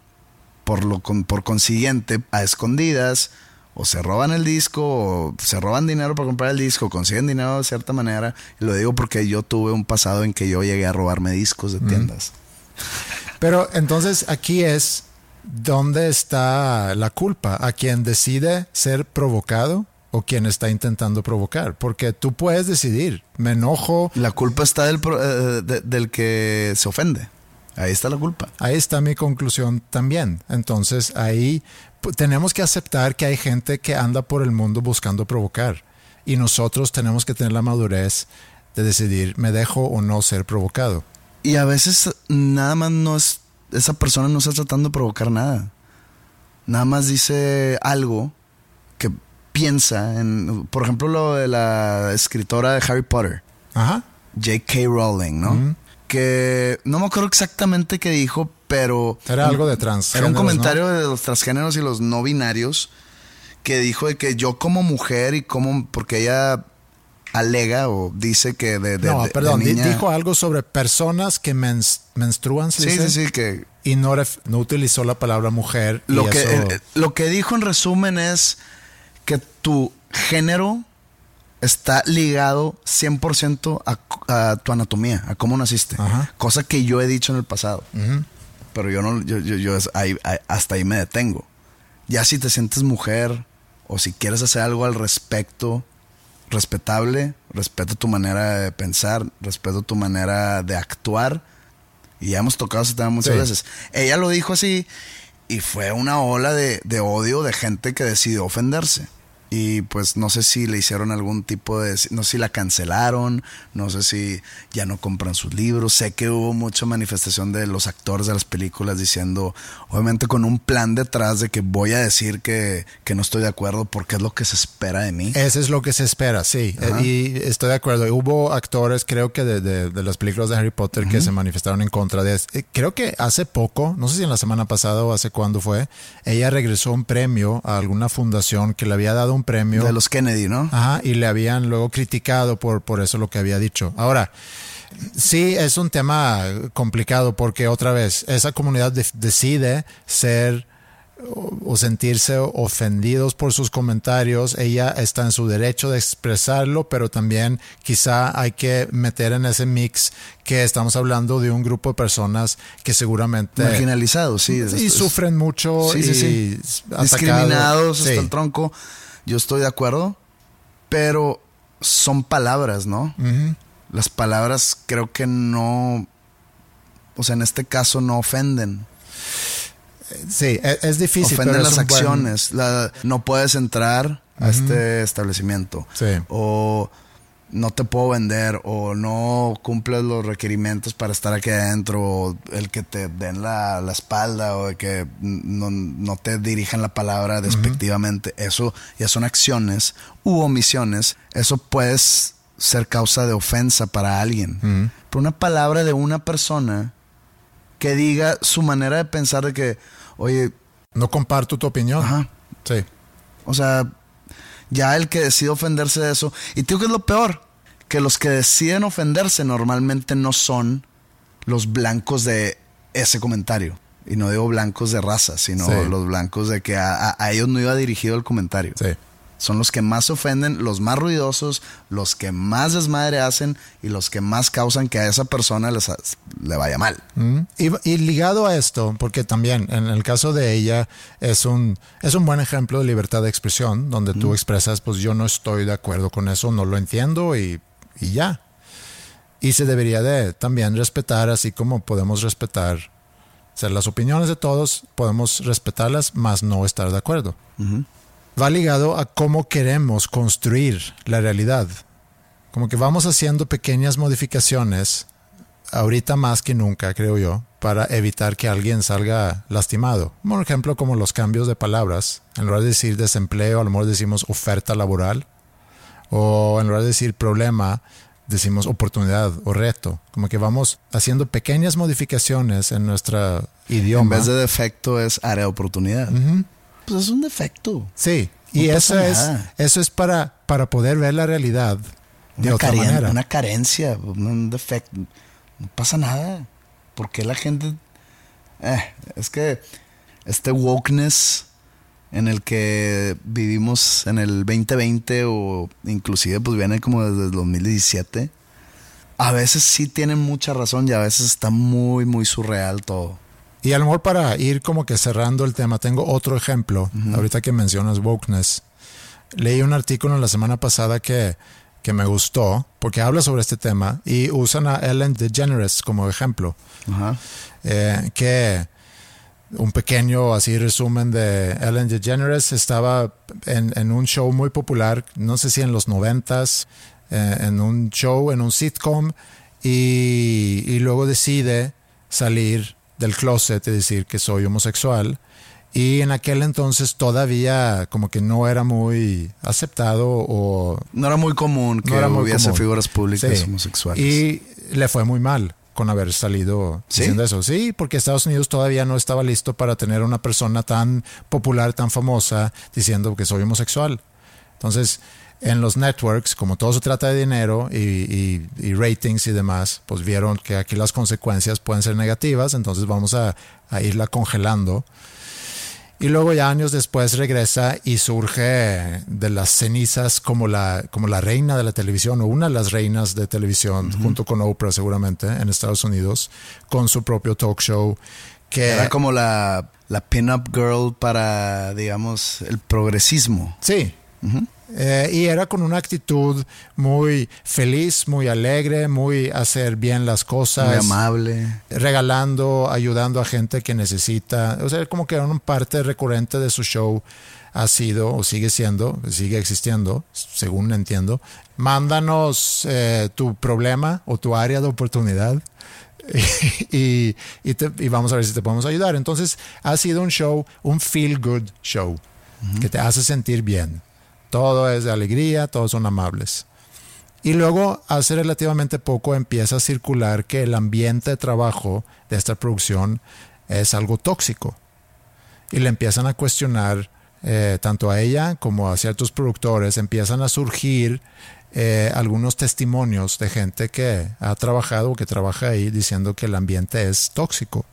Por, lo, por consiguiente, a escondidas, o se roban el disco, o se roban dinero para comprar el disco, consiguen dinero de cierta manera. Y lo digo porque yo tuve un pasado en que yo llegué a robarme discos de tiendas. Pero entonces aquí es dónde está la culpa, a quien decide ser provocado o quien está intentando provocar, porque tú puedes decidir, me enojo. La culpa está del, eh, del que se ofende. Ahí está la culpa. Ahí está mi conclusión también. Entonces ahí tenemos que aceptar que hay gente que anda por el mundo buscando provocar y nosotros tenemos que tener la madurez de decidir, me dejo o no ser provocado. Y a veces nada más no es, esa persona no está tratando de provocar nada. Nada más dice algo que piensa en, por ejemplo, lo de la escritora de Harry Potter. Ajá. J.K. Rowling, ¿no? Que no me acuerdo exactamente qué dijo, pero... Era algo de trans. Era un comentario de los transgéneros y los no binarios que dijo de que yo como mujer y como... Porque ella alega o dice que de... no, perdón, dijo algo sobre personas que menstruan. sí, sí, sí, que... Y no, no utilizó la palabra mujer. Lo, que, eh, lo que dijo en resumen es que tu género está ligado 100% a, tu anatomía, a cómo naciste. Cosa que yo he dicho en el pasado. Pero yo no, yo, yo, hasta ahí me detengo. Ya si te sientes mujer o si quieres hacer algo al respecto, respetable, respeto tu manera de pensar, respeto tu manera de actuar. Y ya hemos tocado ese tema muchas veces. Ella lo dijo así y fue una ola de, de odio de gente que decidió ofenderse y pues no sé si le hicieron algún tipo de, no sé si la cancelaron, no sé si ya no compran sus libros, sé que hubo mucha manifestación de los actores de las películas diciendo, obviamente con un plan detrás de que voy a decir que, que no estoy de acuerdo porque es lo que se espera de mí. Eso es lo que se espera, sí, y estoy de acuerdo. Hubo actores, creo que de, de, las películas de Harry Potter que se manifestaron en contra de eso. Eh, creo que hace poco, no sé si en la semana pasada o hace cuándo fue, ella regresó un premio a alguna fundación que le había dado un premio. De los Kennedy, ¿no? Ajá, y le habían luego criticado por, por eso lo que había dicho. Ahora, sí es un tema complicado porque otra vez, esa comunidad decide ser o, sentirse ofendidos por sus comentarios. Ella está en su derecho de expresarlo, pero también quizá hay que meter en ese mix que estamos hablando de un grupo de personas que seguramente... Marginalizados, sí. Y sufren mucho. Sí, sí, Discriminados hasta el tronco. Yo estoy de acuerdo, pero son palabras, ¿no? Las palabras creo que no... O sea, en este caso no ofenden Sí, e, es, difícil. Ofenden las acciones. no puedes entrar a este establecimiento. Sí. O no te puedo vender. O no cumples los requerimientos para estar aquí adentro. O el que te den la, espalda. O que no, te dirijan la palabra despectivamente. Eso ya son acciones u omisiones. Eso puedes ser causa de ofensa para alguien. Pero una palabra de una persona que diga su manera de pensar de que, oye... No comparto tu opinión. Ajá. Sí. O sea, ya el que decide ofenderse de eso. Y digo que es lo peor, que los que deciden ofenderse normalmente no son los blancos de ese comentario. Y no digo blancos de raza, sino los blancos de que a, a, ellos no iba dirigido el comentario. Sí son los que más ofenden, los más ruidosos, los que más desmadre hacen y los que más causan que a esa persona les, le vaya mal. Mm. Y, ligado a esto, porque también en el caso de ella es un, es un buen ejemplo de libertad de expresión, donde tú mm. expresas, pues yo no estoy de acuerdo con eso, no lo entiendo y, y ya. Y se debería de también respetar, así como podemos respetar o sea, las opiniones de todos, podemos respetarlas, más no estar de acuerdo va ligado a cómo queremos construir la realidad. Como que vamos haciendo pequeñas modificaciones, ahorita más que nunca, creo yo, para evitar que alguien salga lastimado. Por ejemplo, como los cambios de palabras. En lugar de decir desempleo, a lo mejor decimos oferta laboral. O en lugar de decir problema, decimos oportunidad o reto. Como que vamos haciendo pequeñas modificaciones en nuestro idioma. En vez de defecto es área de oportunidad pues es un defecto. Sí, y eso es, eso es para, para poder ver la realidad de una otra manera. Una carencia, un defecto. No pasa nada. Porque la gente... Eh, es que este wokeness en el que vivimos en el 2020 o inclusive pues viene como desde el 2017, a veces sí tienen mucha razón y a veces está muy, muy surreal todo. Y a lo mejor para ir como que cerrando el tema, tengo otro ejemplo, ahorita que mencionas wokeness. Leí un artículo la semana pasada que, que me gustó, porque habla sobre este tema y usan a Ellen DeGeneres como ejemplo. Eh, que un pequeño así resumen de Ellen DeGeneres estaba en, en un show muy popular, no sé si en los noventas, eh, en un show, en un sitcom, y, y luego decide salir del closet, es decir, que soy homosexual. Y en aquel entonces todavía como que no era muy aceptado o... No era muy común que no hubiese figuras públicas homosexuales. Y le fue muy mal con haber salido diciendo eso. Sí, porque Estados Unidos todavía no estaba listo para tener una persona tan popular, tan famosa, diciendo que soy homosexual. Entonces, en los networks, como todo se trata de dinero y, ratings y demás, pues vieron que aquí las consecuencias pueden ser negativas, entonces vamos a, irla congelando. Y luego ya años después regresa y surge de las cenizas como la, como la reina de la televisión o una de las reinas de televisión, junto con Oprah seguramente en Estados Unidos, con su propio talk show. Que era como la, la pin-up girl para, digamos, el progresismo. Sí, eh, y era con una actitud muy feliz, muy alegre, muy hacer bien las cosas. Muy amable. Regalando, ayudando a gente que necesita. O sea, como que una parte recurrente de su show ha sido o sigue siendo, sigue existiendo, según entiendo. Mándanos eh, tu problema o tu área de oportunidad. y, y, vamos a ver si te podemos ayudar. Entonces, ha sido un show, un feel good show, que te hace sentir bien. Todo es de alegría, todos son amables. Y luego, hace relativamente poco, empieza a circular que el ambiente de trabajo de esta producción es algo tóxico. Y le empiezan a cuestionar eh, tanto a ella como a ciertos productores, empiezan a surgir eh, algunos testimonios de gente que ha trabajado o que trabaja ahí diciendo que el ambiente es tóxico.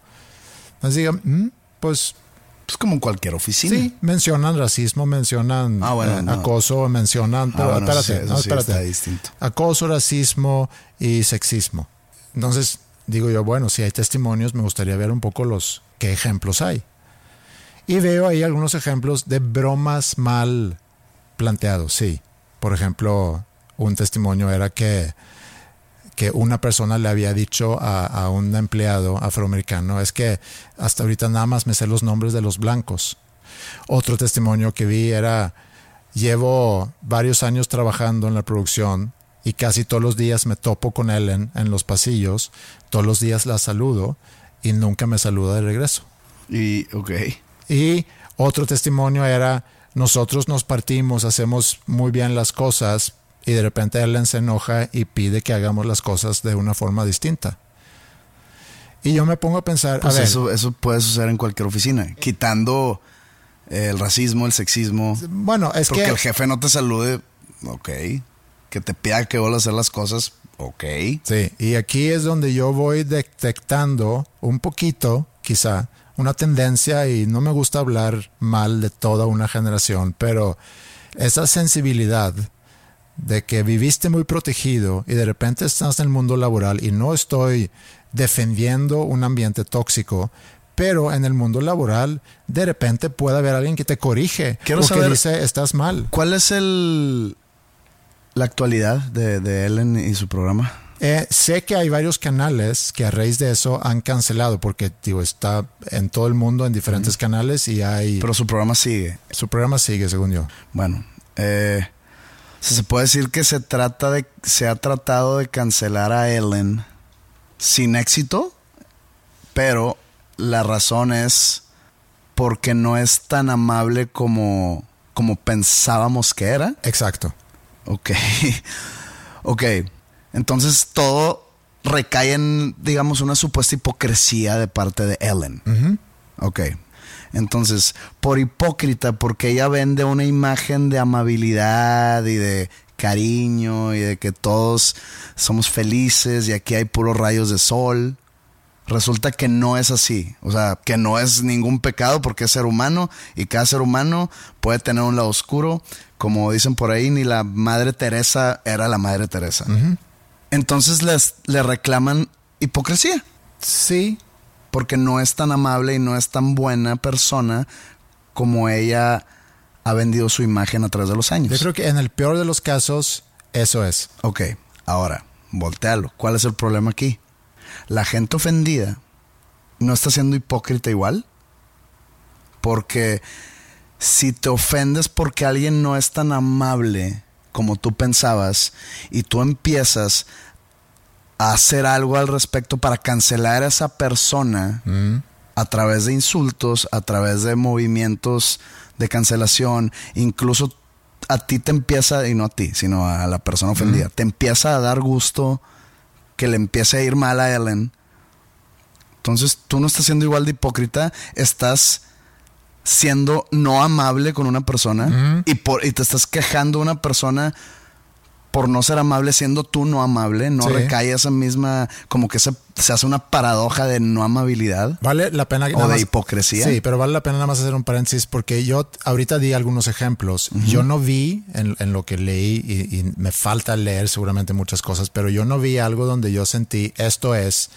Entonces digan, mm, pues Pues como en cualquier oficina. Sí, mencionan racismo, mencionan Ah, bueno, eh, no. acoso, mencionan... Pero Ah, bueno, espérate, sí, no, espérate. está distinto. Acoso, racismo y sexismo. Entonces, digo yo, bueno, si hay testimonios, me gustaría ver un poco los qué ejemplos hay. Y veo ahí algunos ejemplos de bromas mal planteados, sí. Por ejemplo, un testimonio era que, que una persona le había dicho a, a un empleado afroamericano, es que hasta ahorita nada más me sé los nombres de los blancos. Otro testimonio que vi era, llevo varios años trabajando en la producción y casi todos los días me topo con Ellen en los pasillos, todos los días la saludo y nunca me saluda de regreso. Y, ok. Y otro testimonio era, nosotros nos partimos, hacemos muy bien las cosas y de repente Ellen se enoja y pide que hagamos las cosas de una forma distinta. Y yo me pongo a pensar, Pues a ver, eso, eso puede suceder en cualquier oficina. Quitando el racismo, el sexismo. bueno, es porque que el jefe no te salude, ok. Que te pida que vuelvas a hacer las cosas, ok. Sí, y aquí es donde yo voy detectando un poquito, quizá, una tendencia y no me gusta hablar mal de toda una generación, pero esa sensibilidad de que viviste muy protegido y de repente estás en el mundo laboral y no estoy defendiendo un ambiente tóxico, pero en el mundo laboral de repente puede haber alguien que te corrige Quiero o que saber- dice estás mal. ¿Cuál es el la actualidad de, de Ellen y su programa? Eh, sé que hay varios canales que a raíz de eso han cancelado porque digo, está en todo el mundo en diferentes canales y hay Pero su programa sigue. su programa sigue según yo. Bueno, eh, se puede decir que se trata de se ha tratado de cancelar a Ellen sin éxito, pero la razón es porque no es tan amable como como pensábamos que era. Exacto. Ok. ok. Entonces todo recae en, digamos, una supuesta hipocresía de parte de Ellen. Ok. Entonces, por hipócrita, porque ella vende una imagen de amabilidad y de cariño y de que todos somos felices y aquí hay puros rayos de sol. Resulta que no es así. O sea, que no es ningún pecado porque es ser humano y cada ser humano puede tener un lado oscuro. Como dicen por ahí, ni la Madre Teresa era la Madre Teresa. Entonces les, le reclaman hipocresía Sí, porque no es tan amable y no es tan buena persona como ella ha vendido su imagen a través de los años. yo creo que en el peor de los casos eso es. Ok, ahora, voltealo. ¿Cuál es el problema aquí? La gente ofendida no está siendo hipócrita igual. Porque si te ofendes porque alguien no es tan amable como tú pensabas y tú empiezas a hacer algo al respecto para cancelar a esa persona a través de insultos, a través de movimientos de cancelación, incluso a ti te empieza, y no a ti, sino a la persona ofendida, te empieza a dar gusto que le empiece a ir mal a Ellen. Entonces tú no estás siendo igual de hipócrita, estás siendo no amable con una persona y, por, y te estás quejando de una persona por no ser amable siendo tú no amable, no Sí. recae esa misma, como que se, se hace una paradoja de no amabilidad. Vale la pena O de más- hipocresía. Sí, pero vale la pena nada más hacer un paréntesis porque yo ahorita di algunos ejemplos. Yo no vi en, en lo que leí y, y me falta leer seguramente muchas cosas, pero yo no vi algo donde yo sentí esto es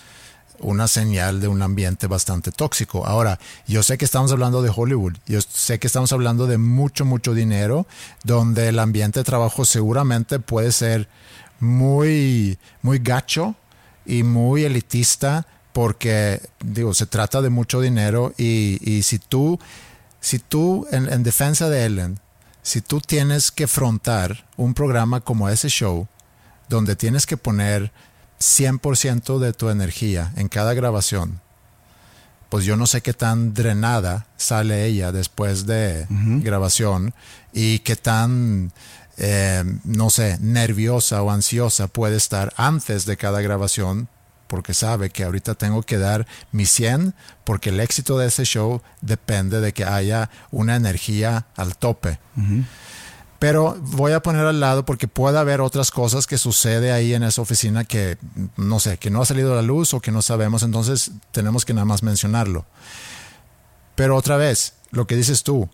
una señal de un ambiente bastante tóxico. Ahora, yo sé que estamos hablando de Hollywood, yo sé que estamos hablando de mucho, mucho dinero, donde el ambiente de trabajo seguramente puede ser muy, muy gacho y muy elitista porque, digo, se trata de mucho dinero y, y si tú, si tú, en, en defensa de Ellen, si tú tienes que afrontar un programa como ese show, donde tienes que poner 100% de tu energía en cada grabación, pues yo no sé qué tan drenada sale ella después de grabación y qué tan, eh, no sé, nerviosa o ansiosa puede estar antes de cada grabación porque sabe que ahorita tengo que dar mi 100 porque el éxito de ese show depende de que haya una energía al tope. Pero voy a poner al lado porque puede haber otras cosas que sucede ahí en esa oficina que, no sé, que no ha salido a la luz o que no sabemos, entonces tenemos que nada más mencionarlo. Pero otra vez, lo que dices tú,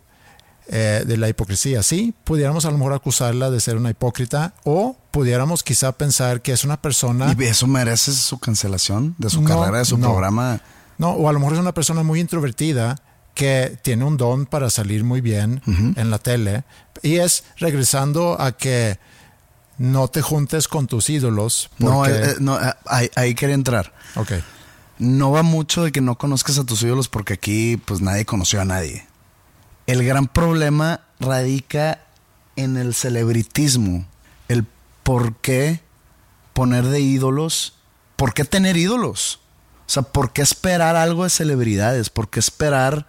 eh, de la hipocresía. Sí, pudiéramos a lo mejor acusarla de ser una hipócrita o pudiéramos quizá pensar que es una persona... ¿Y eso merece su cancelación de su carrera, de su programa? No, o a lo mejor es una persona muy introvertida que tiene un don para salir muy bien en la tele. Y es regresando a que no te juntes con tus ídolos. No, eh, eh, no ahí, ahí, quería entrar. Ok. No va mucho de que no conozcas a tus ídolos porque aquí pues nadie conoció a nadie. El gran problema radica en el celebritismo, el por qué poner de ídolos, por qué tener ídolos. O sea, ¿por qué esperar algo de celebridades? ¿Por qué esperar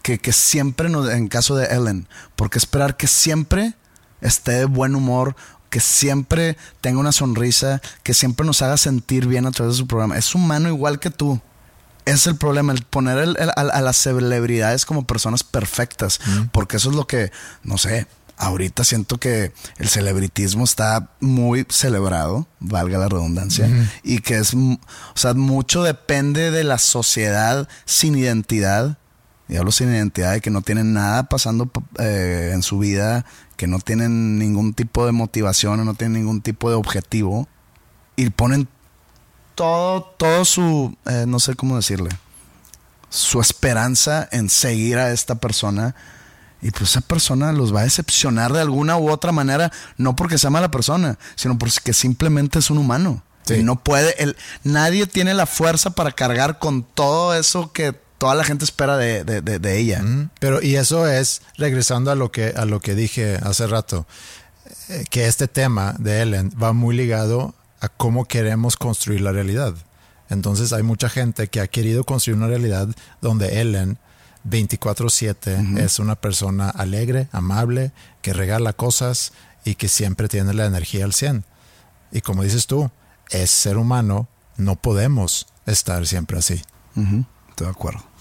que, siempre, nos, en caso de Ellen, por qué esperar que siempre esté de buen humor, que siempre tenga una sonrisa, que siempre nos haga sentir bien a través de su programa? Es humano igual que tú. Es el problema, el poner a, las celebridades como personas perfectas, porque eso es lo que, no sé, ahorita siento que el celebritismo está muy celebrado, valga la redundancia, y que es, o sea, mucho depende de la sociedad sin identidad, y hablo sin identidad, de que no tienen nada pasando eh, en su vida, que no tienen ningún tipo de motivación, no tienen ningún tipo de objetivo, y ponen todo, todo su, eh, no sé cómo decirle, su esperanza en seguir a esta persona. Y pues esa persona los va a decepcionar de alguna u otra manera, no porque sea mala persona, sino porque simplemente es un humano. Y no puede, nadie tiene la fuerza para cargar con todo eso que toda la gente espera de, ella. Pero, y eso es, regresando a lo que, a lo que dije hace rato, eh, que este tema de Ellen va muy ligado a cómo queremos construir la realidad. Entonces hay mucha gente que ha querido construir una realidad donde Ellen 24/7 es una persona alegre, amable, que regala cosas y que siempre tiene la energía al 100. Y como dices tú, es ser humano, no podemos estar siempre así. Estoy de acuerdo.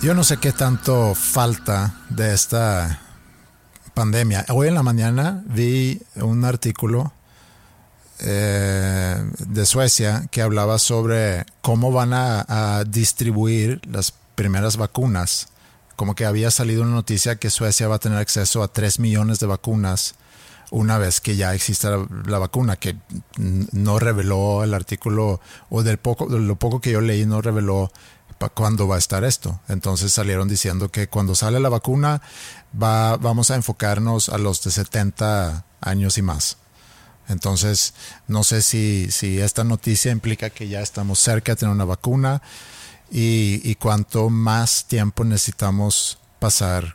Yo no sé qué tanto falta de esta pandemia. Hoy en la mañana vi un artículo eh, de Suecia que hablaba sobre cómo van a, distribuir las primeras vacunas. Como que había salido una noticia que Suecia va a tener acceso a 3 millones de vacunas una vez que ya exista la, vacuna, que no reveló el artículo, o del poco, de lo poco que yo leí, no reveló cuándo va a estar esto. Entonces salieron diciendo que cuando sale la vacuna, va, vamos a enfocarnos a los de 70 años y más. Entonces, no sé si, si esta noticia implica que ya estamos cerca de tener una vacuna y, y cuánto más tiempo necesitamos pasar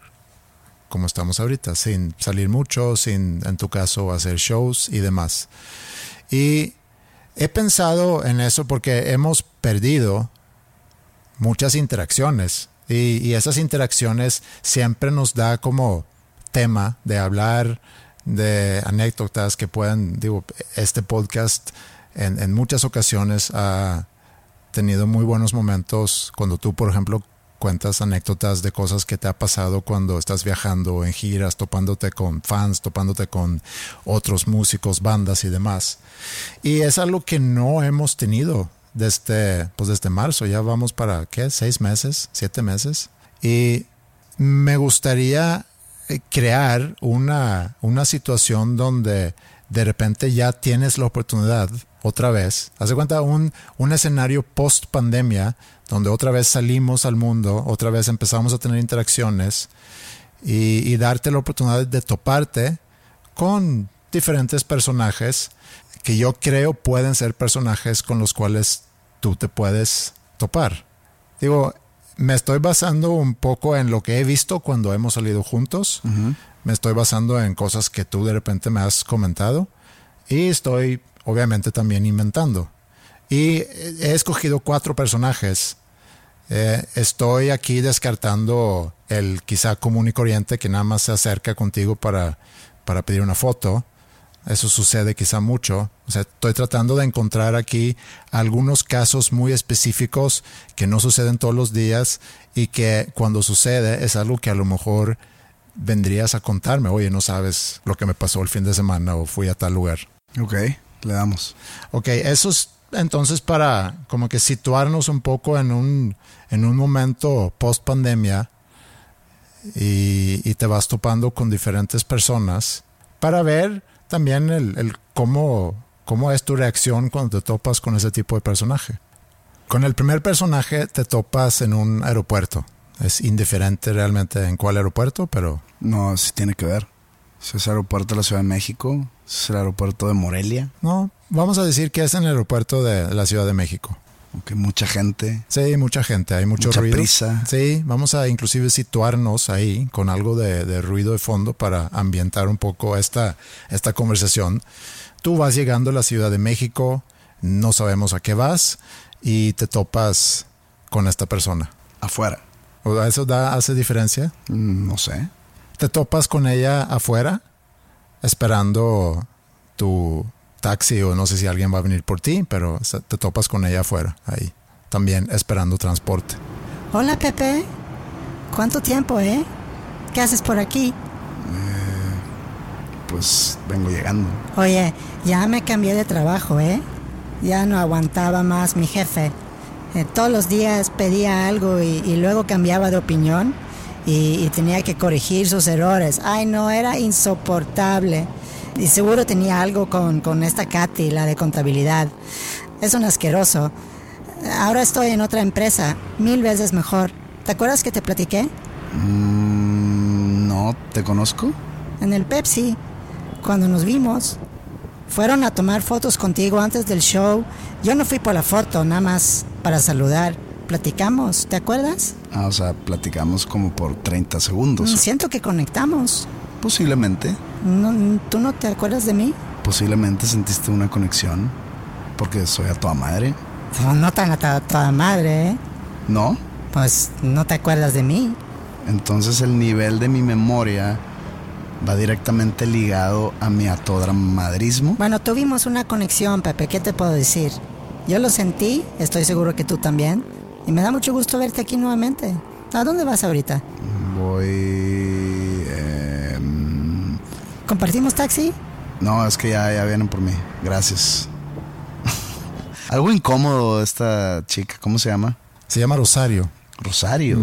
como estamos ahorita, sin salir mucho, sin, en tu caso, hacer shows y demás. Y he pensado en eso porque hemos perdido muchas interacciones y, esas interacciones siempre nos da como tema de hablar de anécdotas que puedan, digo, este podcast en, en muchas ocasiones ha tenido muy buenos momentos cuando tú, por ejemplo, cuentas anécdotas de cosas que te ha pasado cuando estás viajando en giras, topándote con fans, topándote con otros músicos, bandas y demás. Y es algo que no hemos tenido desde, pues desde marzo. Ya vamos para, ¿qué? ¿Seis meses? ¿Siete meses? Y me gustaría eh, crear una, una situación donde de repente ya tienes la oportunidad otra vez. Hace cuenta un, un escenario post pandemia donde otra vez salimos al mundo, otra vez empezamos a tener interacciones y darte la oportunidad de toparte con diferentes personajes que yo creo pueden ser personajes con los cuales tú te puedes topar. Digo, me estoy basando un poco en lo que he visto cuando hemos salido juntos. Me estoy basando en cosas que tú de repente me has comentado. Y estoy obviamente también inventando. Y he escogido cuatro personajes. Eh, estoy aquí descartando el quizá común y corriente que nada más se acerca contigo para, para pedir una foto. Eso sucede quizá mucho. O sea, estoy tratando de encontrar aquí algunos casos muy específicos que no suceden todos los días y que cuando sucede es algo que a lo mejor vendrías a contarme. Oye, no sabes lo que me pasó el fin de semana o fui a tal lugar. Ok, le damos. Ok, eso es entonces para como que situarnos un poco en un, en un momento post pandemia y, y te vas topando con diferentes personas para ver también el, el cómo, cómo es tu reacción cuando te topas con ese tipo de personaje. Con el primer personaje te topas en un aeropuerto. Es indiferente realmente en cuál aeropuerto, pero No, sí tiene que ver. Si es el aeropuerto de la Ciudad de México, si es el aeropuerto de Morelia, no, vamos a decir que es en el aeropuerto de la Ciudad de México. Aunque mucha gente. Sí, mucha gente, hay mucho Mucha ruido. prisa. Sí, vamos a inclusive situarnos ahí con algo de, de ruido de fondo para ambientar un poco esta, esta conversación. Tú vas llegando a la Ciudad de México, no sabemos a qué vas y te topas con esta persona. Afuera. ¿O ¿Eso da, hace diferencia? Mm, No sé. Te topas con ella afuera esperando tu taxi o no sé si alguien va a venir por ti, pero te topas con ella afuera, ahí, también esperando transporte. Hola Pepe. ¿Cuánto tiempo, eh? ¿Qué haces por aquí? Pues vengo llegando. Oye, ya me cambié de trabajo, ¿eh? Ya no aguantaba más mi jefe. Eh, todos los días pedía algo y, y luego cambiaba de opinión y, y tenía que corregir sus errores. Ay, no, era insoportable. Y seguro tenía algo con, con esta Katy, la de contabilidad. Es un asqueroso. Ahora estoy en otra empresa, mil veces mejor. ¿Te acuerdas que te platiqué? Mm, no, ¿te conozco? En el Pepsi, cuando nos vimos. Fueron a tomar fotos contigo antes del show. Yo no fui por la foto, nada más para saludar. Platicamos, ¿te acuerdas? Ah, o sea, platicamos como por 30 segundos. Siento que conectamos. Posiblemente, No, ¿Tú no te acuerdas de mí? posiblemente sentiste una conexión. Porque soy a toda madre. No, no tan a to- toda madre, ¿eh? ¿No? Pues no te acuerdas de mí. Entonces el nivel de mi memoria va directamente ligado a mi atodramadrismo. Bueno, tuvimos una conexión, Pepe, ¿qué te puedo decir? Yo lo sentí, estoy seguro que tú también. Y me da mucho gusto verte aquí nuevamente. ¿A dónde vas ahorita? Voy... ¿Compartimos taxi? no, es que ya, ya vienen por mí. Gracias. Algo incómodo esta chica. ¿Cómo se llama? Se llama Rosario. Rosario.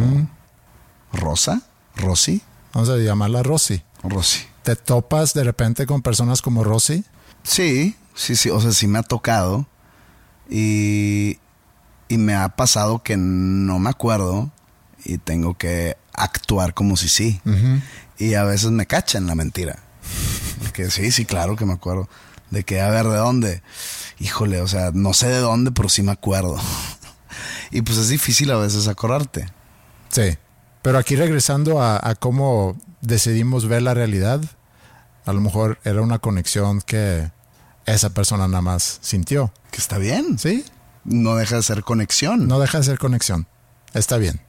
¿Rosa? ¿Rosy? Vamos a llamarla Rosy. Rosy. ¿Te topas de repente con personas como Rosy? Sí, sí, sí. O sea, sí me ha tocado. Y, y me ha pasado que no me acuerdo y tengo que actuar como si sí. Y a veces me cachan la mentira. Que sí, sí, claro que me acuerdo. De que, a ver, ¿de dónde? Híjole, o sea, no sé de dónde, pero sí me acuerdo. Y pues es difícil a veces acordarte. Sí. Pero aquí regresando a, a cómo decidimos ver la realidad, a lo mejor era una conexión que esa persona nada más sintió. Que está bien. ¿Sí? No deja de ser conexión. No deja de ser conexión. Está bien.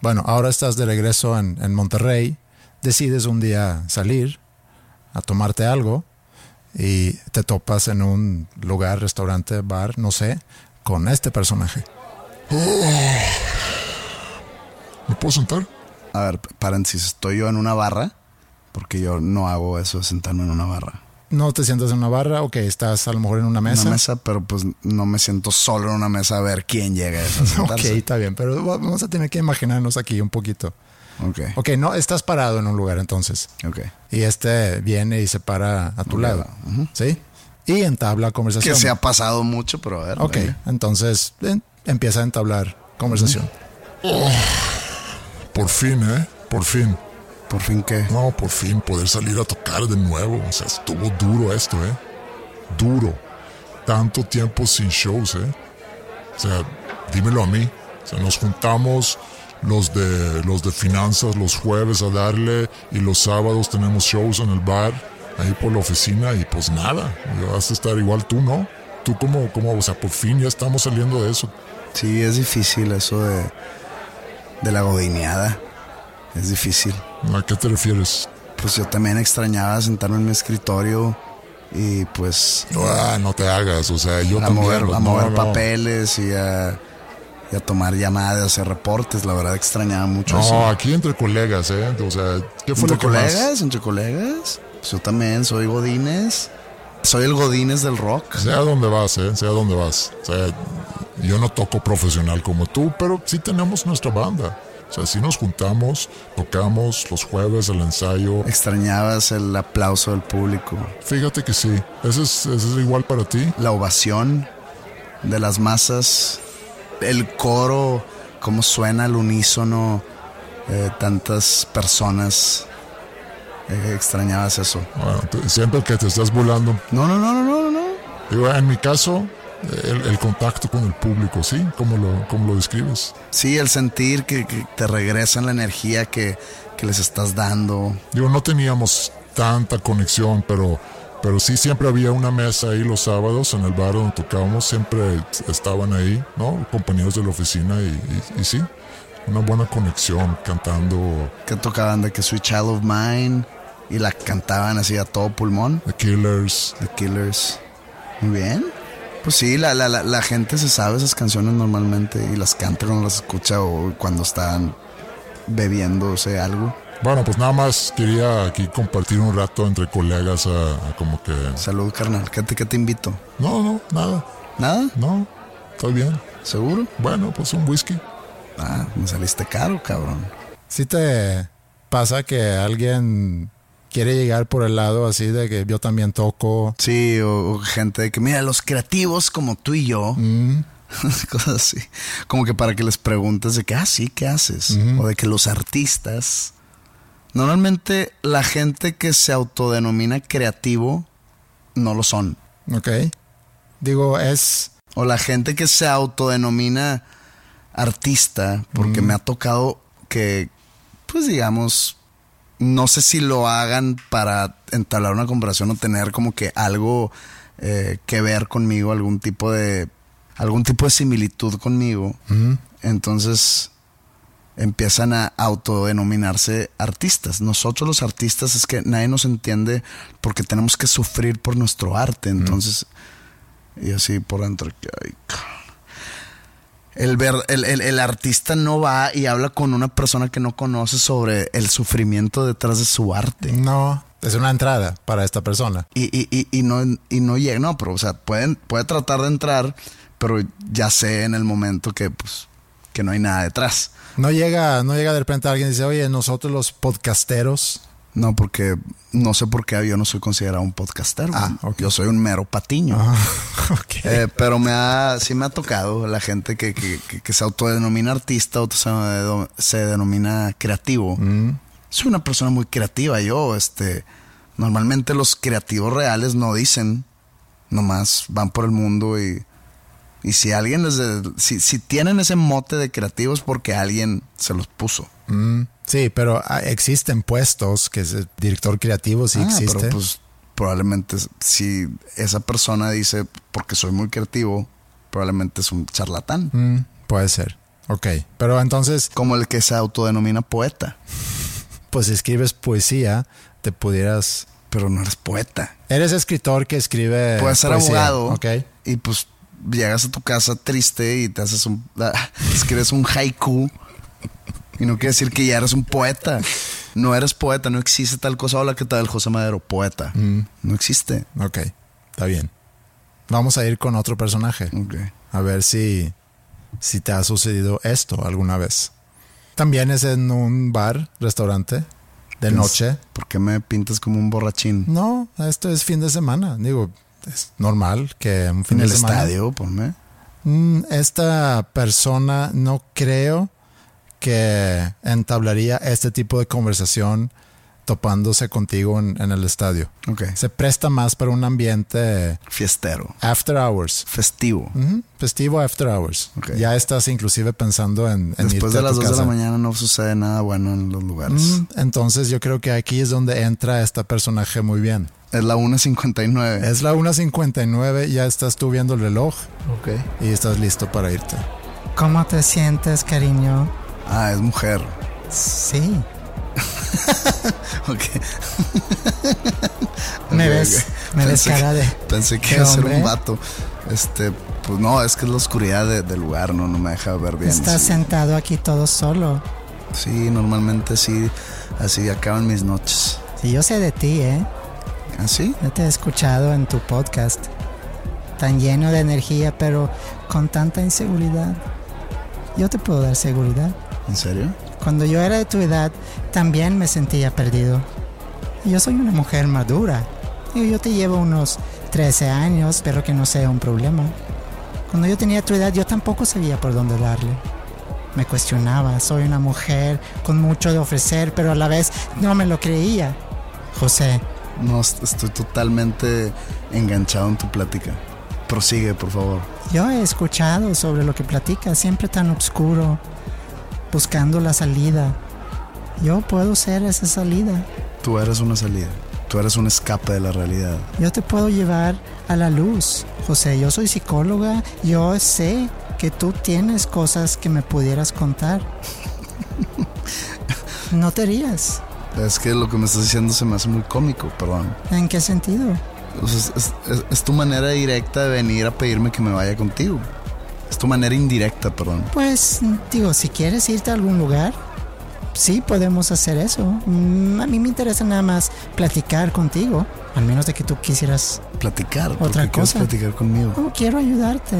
Bueno, ahora estás de regreso en, en Monterrey. Decides un día salir a tomarte algo y te topas en un lugar, restaurante, bar, no sé, con este personaje. ¿Me puedo sentar? A ver, paréntesis, estoy yo en una barra, porque yo no hago eso de sentarme en una barra. No te sientas en una barra, ok, estás a lo mejor en una mesa. Una mesa, pero pues no me siento solo en una mesa a ver quién llega a esa Ok, está bien, pero va- vamos a tener que imaginarnos aquí un poquito. Ok. Ok, no, estás parado en un lugar entonces. Ok. Y este viene y se para a tu lado. ¿Sí? Y entabla Que conversación. se ha pasado mucho, pero a ver. Ok, venga. entonces eh, empieza a entablar conversación. Por fin, ¿eh? Por fin. Por fin que. No, por fin poder salir a tocar de nuevo. O sea, estuvo duro esto, ¿eh? Duro. Tanto tiempo sin shows, ¿eh? O sea, dímelo a mí. O sea, nos juntamos los de, los de finanzas los jueves a darle y los sábados tenemos shows en el bar, ahí por la oficina y pues nada. Vas a estar igual tú, ¿no? Tú como, como, o sea, por fin ya estamos saliendo de eso. Sí, es difícil eso de. de la godineada. Es difícil. ¿A qué te refieres? Pues yo también extrañaba sentarme en mi escritorio y pues. Ah, no te hagas, o sea, yo a también. mover, no, a mover no. papeles y a, y a tomar llamadas, hacer reportes. La verdad extrañaba mucho No, eso. aquí entre colegas, ¿eh? O sea, ¿qué fue ¿Entre lo que más? colegas? ¿Entre colegas? Pues yo también soy Godínez. Soy el Godínez del rock. Sea donde vas, ¿eh? Sea donde vas. O sea, yo no toco profesional como tú, pero sí tenemos nuestra banda. O sea, sí nos juntamos, tocamos los jueves el ensayo. Extrañabas el aplauso del público, Fíjate que sí. ¿Ese es, ese es igual para ti? la ovación de las masas, el coro, cómo suena al unísono, eh, tantas personas. Eh, extrañabas eso. Bueno, te- siento que te estás burlando. No, no, no, no, no, no, no. Digo, en mi caso, el, el contacto con el público, ¿sí? ¿Cómo lo, cómo lo describes? Sí, el sentir que, que te regresan la energía que, que les estás dando. Digo, no teníamos tanta conexión, pero, pero sí siempre había una mesa ahí los sábados en el bar donde tocábamos, siempre estaban ahí, ¿no? Compañeros de la oficina y, y- y sí, una buena conexión cantando que tocaban de que Sweet Child of Mine y la cantaban así a todo pulmón. The Killers. The Killers. Muy bien. Pues sí, la, la, la, la gente se sabe esas canciones normalmente y las canta cuando las escucha o cuando están bebiéndose algo. Bueno, pues nada más quería aquí compartir un rato entre colegas a, a como que... Salud, carnal. ¿Qué te, qué te invito? No, no, nada, ¿Nada? no, estoy bien. ¿Seguro? Bueno, pues un whisky. Ah, me saliste caro, cabrón. Si te pasa que alguien quiere llegar por el lado así de que yo también toco. Sí, o, o gente de que, mira, los creativos como tú y yo, cosas así. Como que para que les preguntes de que, ah, sí, ¿qué haces? O de que los artistas. Normalmente la gente que se autodenomina creativo no lo son. Ok. Digo, es. O la gente que se autodenomina artista, porque me ha tocado que, pues digamos, no sé si lo hagan para entablar una conversación o tener como que algo eh, que ver conmigo, algún tipo de algún tipo de similitud conmigo. Entonces empiezan a autodenominarse artistas. Nosotros los artistas es que nadie nos entiende porque tenemos que sufrir por nuestro arte. Entonces, y así por dentro, que, ay, cabrón. el, ver, el, el- el artista no va y habla con una persona que no conoce sobre el sufrimiento detrás de su arte. No. Es una entrada para esta persona. Y, y, y, y no, y no llega, no, pero o sea, pueden, puede tratar de entrar, pero ya sé en el momento que pues que no hay nada detrás. No llega, no llega de repente alguien y dice, oye, nosotros los podcasteros. No, porque no sé por qué yo no soy considerado un podcastero. Ah. Yo soy un mero patiño. ok. Eh, pero me ha, sí me ha tocado la gente que, que, que- que se autodenomina artista o se, se denomina creativo. Soy una persona muy creativa yo. Este, normalmente los creativos reales no dicen, nomás van por el mundo y, y si alguien les, de- si, si tienen ese mote de creativos porque alguien se los puso. Mm, sí, pero ah, existen puestos que es el director creativo, sí Ah, existe. Pero pues probablemente si esa persona dice porque soy muy creativo, probablemente es un charlatán. Mm, puede ser. Ok. Pero entonces, Como el que se autodenomina poeta, pues si escribes poesía, te pudieras. pero no eres poeta. Eres escritor que escribe. Puedes ser poesía, abogado Ok. y pues llegas a tu casa triste y te haces un... ah, escribes un haiku y no quiere decir que ya eres un poeta. No eres poeta, no existe tal cosa. Hola, ¿qué tal? José Madero, poeta. Mm. No existe. Ok. Está bien. Vamos a ir con otro personaje. Ok. A ver si, si te ha sucedido esto alguna vez. También es en un bar, restaurante, de noche. ¿Por qué me pintas como un borrachín? No, esto es fin de semana. Digo, es normal que un fin En de el semana. estadio, ponme. Mm, Esta persona no creo que entablaría este tipo de conversación topándose contigo en, en el estadio. Ok. Se presta más para un ambiente Fiestero. after hours. Festivo. Festivo after hours. Ok. Ya estás inclusive pensando en, en Después irte de las tu 2 de la mañana no sucede nada bueno en los lugares. Entonces yo creo que aquí es donde entra este personaje muy bien. Es la 1.59. Es la 1.59, ya estás tú viendo el reloj Ok. y estás listo para irte. ¿Cómo te sientes, cariño? Ah, es mujer. Sí. Ok. Me ves, me ves Pensé cara de. que- Pensé que ¿Qué iba a ser un vato. Este, pues no, es que es la oscuridad de- del lugar, no, no me deja ver bien. Estás sí. sentado aquí todo solo. Sí, normalmente sí, así acaban mis noches. Sí, yo sé de ti, ¿eh? ¿Así? Yo te he escuchado en tu podcast. Tan lleno de energía, pero con tanta inseguridad. Yo te puedo dar seguridad. ¿En serio? Cuando yo era de tu edad, también me sentía perdido. Yo soy una mujer madura. Yo te llevo unos 13 años, espero que no sea un problema. Cuando yo tenía tu edad, yo tampoco sabía por dónde darle. Me cuestionaba, soy una mujer con mucho de ofrecer, pero a la vez no me lo creía. José, No, est- estoy totalmente enganchado en tu plática. Prosigue, por favor. yo he escuchado sobre lo que platicas, siempre tan oscuro, buscando la salida. Yo puedo ser esa salida. Tú eres una salida. Tú eres un escape de la realidad. Yo te puedo llevar a la luz. José, yo soy psicóloga. Yo sé que tú tienes cosas que me pudieras contar. No te rías. Es que lo que me estás diciendo se me hace muy cómico, perdón. ¿En qué sentido? Es, es- es- es tu manera directa de venir a pedirme que me vaya contigo. Es tu manera indirecta, perdón. Pues digo, si quieres irte a algún lugar, sí podemos hacer eso. Mm, A mí me interesa nada más platicar contigo. Al menos de que tú quisieras... Platicar. ¿Por Otra cosa. platicar conmigo? Oh, quiero ayudarte.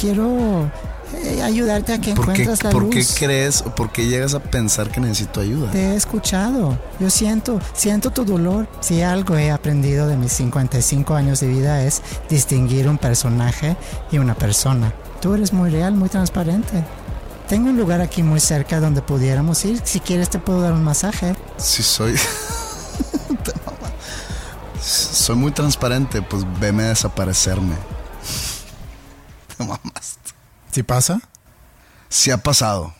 Quiero eh, ayudarte a que ¿Por qué, encuentres la por luz. qué crees o por qué llegas a pensar que necesito ayuda? Te he escuchado. Yo siento, siento tu dolor. Si algo he aprendido de mis 55 años de vida es distinguir un personaje y una persona. Tú eres muy real, muy transparente. Tengo un lugar aquí muy cerca donde pudiéramos ir. Si quieres te puedo dar un masaje. Si soy... Soy muy transparente, pues veme a desaparecerme. Te mamaste. ¿Sí pasa? Sí ha pasado,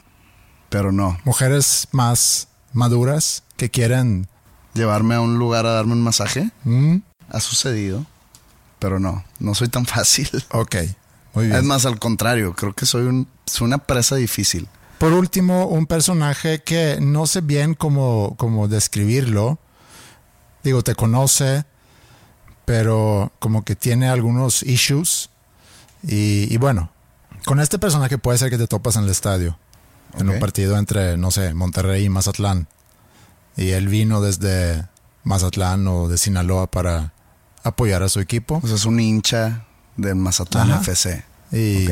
pero no. Mujeres más maduras que quieren... Llevarme a un lugar a darme un masaje Mm, ha sucedido, pero no, no soy tan fácil. ok, muy bien. Es más, al contrario, creo que soy, un, soy una presa difícil. Por último, un personaje que no sé bien cómo, cómo describirlo. Digo, te conoce, pero como que tiene algunos issues. Y, y bueno, con este personaje puede ser que te topas en el estadio. En un partido entre, no sé, Monterrey y Mazatlán. Y él vino desde Mazatlán o de Sinaloa para apoyar a su equipo. O sea, es un hincha del Mazatlán Ajá. FC. Y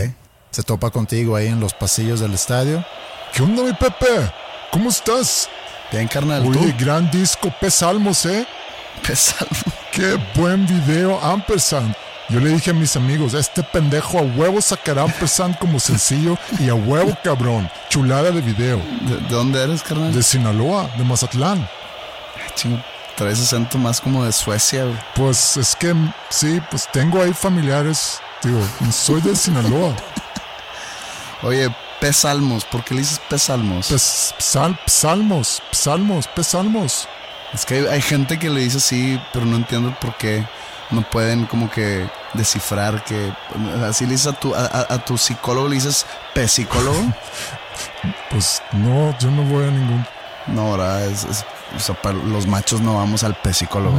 se topa contigo ahí en los pasillos del estadio. ¿Qué onda, mi Pepe? ¿Cómo estás? Bien, carnal, Oye, tú. gran disco, Pesalmos, ¿eh? Pesado. Qué buen video, Ampersand. Yo le dije a mis amigos, este pendejo a huevo sacará Ampersand como sencillo y a huevo, cabrón. Chulada de video. ¿De, de dónde eres, carnal? De Sinaloa, de Mazatlán. Chingo, traes acento más como de Suecia, güey. Pues es que sí, pues tengo ahí familiares. Digo, soy de Sinaloa. Oye, Pesalmos, ¿por qué le dices Pesalmos? Pues sal, salmos, salmos, pesalmos. Es que hay, hay gente que le dice así, pero no entiendo por qué no pueden como que descifrar que así le dices a tu, a, tu psicólogo, le dices psicólogo. Pues no, yo no voy a ningún. no, ¿verdad? Es, es- o sea, para los machos no vamos al psicólogo.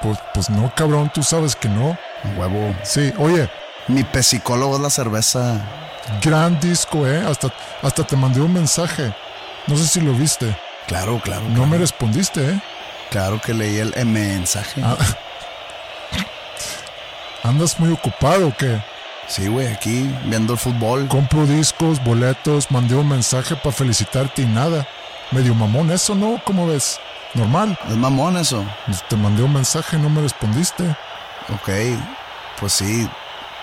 Pues, pues no, cabrón, tú sabes que no. Huevo. Sí, oye, Mi psicólogo es la cerveza. gran disco, ¿eh? Hasta, hasta te mandé un mensaje. No sé si lo viste. Claro, claro. No claro. me respondiste, ¿eh? Claro que leí el mensaje. Ah. ¿Andas muy ocupado o qué? Sí, güey, aquí viendo el fútbol. Compro discos, boletos, mandé un mensaje para felicitarte y nada. Medio mamón eso, ¿no? ¿Cómo ves? Normal. Es mamón eso. Pues te mandé un mensaje y no me respondiste. Ok, pues sí,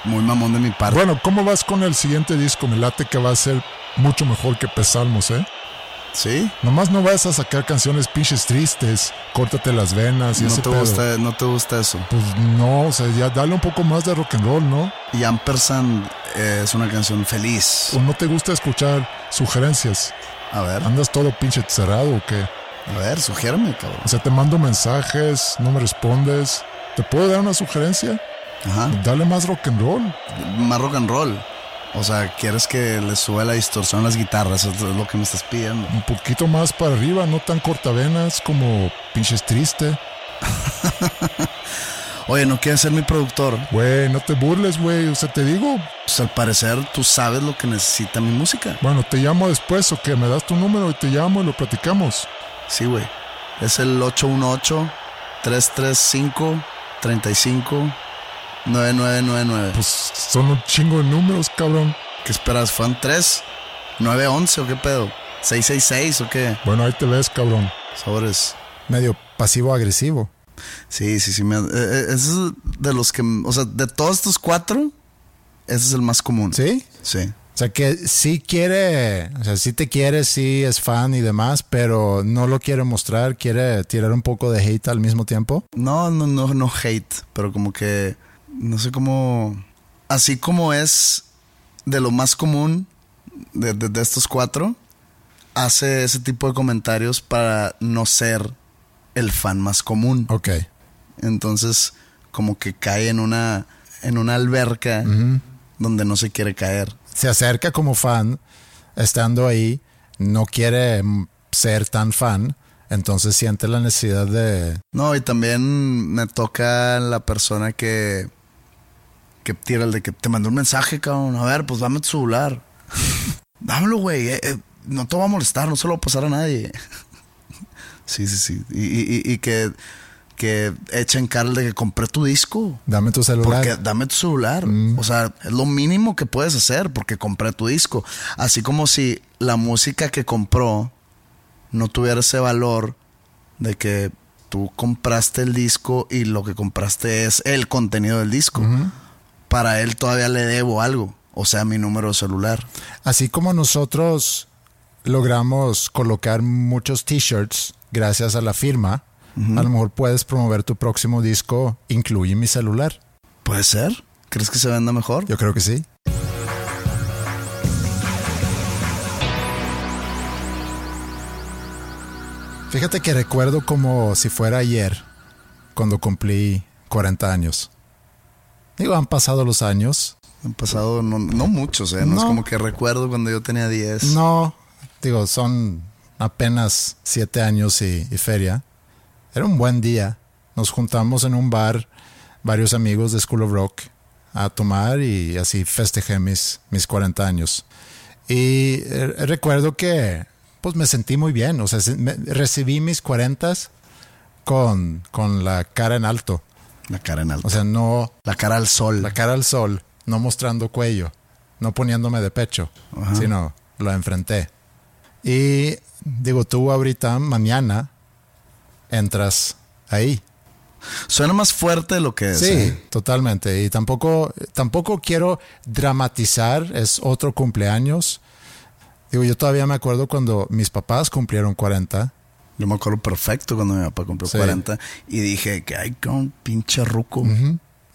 muy mamón de mi parte. Bueno, ¿cómo vas con el siguiente disco? Me late que va a ser mucho mejor que Pesalmos, ¿eh? ¿Sí? Nomás no vas a sacar canciones pinches tristes, córtate las venas y No ese te, pedo. gusta, no te gusta eso. Pues no, o sea, ya dale un poco más de rock and roll, ¿no? Y Ampersand es una canción feliz. ¿O no te gusta escuchar sugerencias? A ver, ¿Andas todo pinche cerrado o qué? a ver, sugiérame, cabrón. O sea, te mando mensajes, no me respondes. ¿Te puedo dar una sugerencia? Ajá. Dale más rock and roll. Más rock and roll. O sea, quieres que le suba la distorsión a las guitarras, eso es lo que me estás pidiendo. Un poquito más para arriba, no tan cortavenas como pinches triste. Oye, ¿no quieres ser mi productor? Güey, no te burles, güey. O sea, te digo, Pues al parecer tú sabes lo que necesita mi música. bueno, te llamo después o que me das tu número y te llamo y lo platicamos. Sí, güey. Es el 818-335-35-9999. Pues son un chingo de números, cabrón. ¿Qué esperas? ¿Fueron 3? ¿911 o qué pedo? ¿666 o qué? Bueno, ahí te ves, cabrón. Sobres. Medio pasivo-agresivo. Sí, sí, sí. me- eh, eh, es de los que. O sea, de todos estos cuatro, ese es el más común. ¿Sí? Sí. O sea, que sí quiere, o sea, sí te quiere, sí es fan y demás, pero no lo quiere mostrar, quiere tirar un poco de hate al mismo tiempo. No, no, no, no hate, pero como que. No sé cómo. Así como es de lo más común de, de- de estos cuatro, hace ese tipo de comentarios para no ser el fan más común. Ok. Entonces, como que cae en una. en una alberca donde no se quiere caer. Se acerca como fan, estando ahí, no quiere ser tan fan, entonces siente la necesidad de... No, y también me toca la persona que. Que tira el de que te mandó un mensaje, cabrón. A ver, pues dame tu celular. Dámelo, güey. eh, eh, no te va a molestar, no se lo va a pasar a nadie. sí, sí, sí. Y, y- y- y que, que echen cara el de que compré tu disco. Dame tu celular. Porque dame tu celular. O sea, es lo mínimo que puedes hacer porque compré tu disco. Así como si la música que compró no tuviera ese valor de que tú compraste el disco y lo que compraste es el contenido del disco. Para él todavía le debo algo. O sea, mi número de celular. Así como nosotros logramos colocar muchos t-shirts gracias a la firma, a lo mejor puedes promover tu próximo disco, incluye mi celular. ¿Puede ser? ¿Crees que se venda mejor? Yo creo que sí. Fíjate que recuerdo como si fuera ayer, cuando cumplí 40 años. Digo, han pasado los años. Han pasado no, no muchos, ¿eh? No, es como que recuerdo cuando yo tenía 10. No, digo, son apenas siete años y, y feria. Era un buen día. Nos juntamos en un bar, varios amigos de School of Rock, a tomar y así festejé mis, mis 40 años. Y eh, recuerdo que pues me sentí muy bien. O sea, me- recibí mis 40 con, con la cara en alto. La cara en alto. O sea, no la cara al sol. la cara al sol, no mostrando cuello, no poniéndome de pecho, sino lo enfrenté. Y digo, tú ahorita, mañana, entras ahí. Suena más fuerte de lo que es. Sí, ¿eh? totalmente. Y tampoco, tampoco quiero dramatizar, es otro cumpleaños. Digo, yo todavía me acuerdo cuando mis papás cumplieron 40. Yo me acuerdo perfecto cuando mi papá cumplió Sí. 40 y dije que hay un pinche ruco.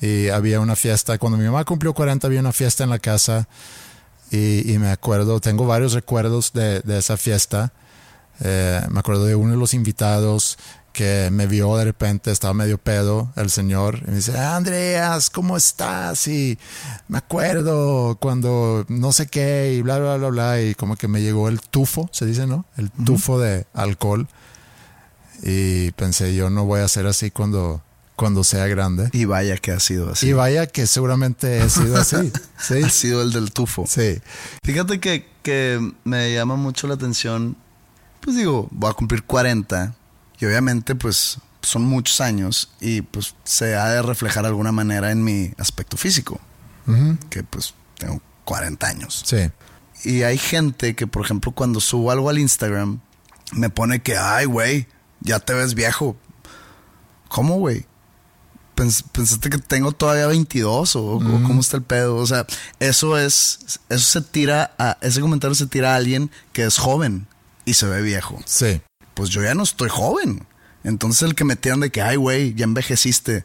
Y había una fiesta, cuando mi mamá cumplió 40 había una fiesta en la casa y, y me acuerdo, tengo varios recuerdos de, de esa fiesta. Eh, me acuerdo de uno de los invitados que me vio de repente, estaba medio pedo el señor, y me dice, Andreas, ¿cómo estás? Y me acuerdo cuando no sé qué, y bla, bla, bla, bla, y como que me llegó el tufo, se dice, ¿no? El tufo de alcohol. Y pensé, yo no voy a ser así cuando, cuando sea grande. Y vaya que ha sido así. Y vaya que seguramente he sido así. Sí. Ha sido el del tufo. Sí. Fíjate que, que me llama mucho la atención. Pues digo, voy a cumplir 40 y obviamente pues son muchos años y pues se ha de reflejar de alguna manera en mi aspecto físico. que pues tengo 40 años. Sí. Y hay gente que, por ejemplo, cuando subo algo al Instagram, me pone que, ay, güey, ya te ves viejo. ¿Cómo, güey? Pens- ¿Pensaste que tengo todavía 22 o, o cómo está el pedo? O sea, eso es, eso se tira a, ese comentario se tira a alguien que es joven y se ve viejo. Sí. Pues yo ya no estoy joven. Entonces el que me tiran de que, ay, güey, ya envejeciste.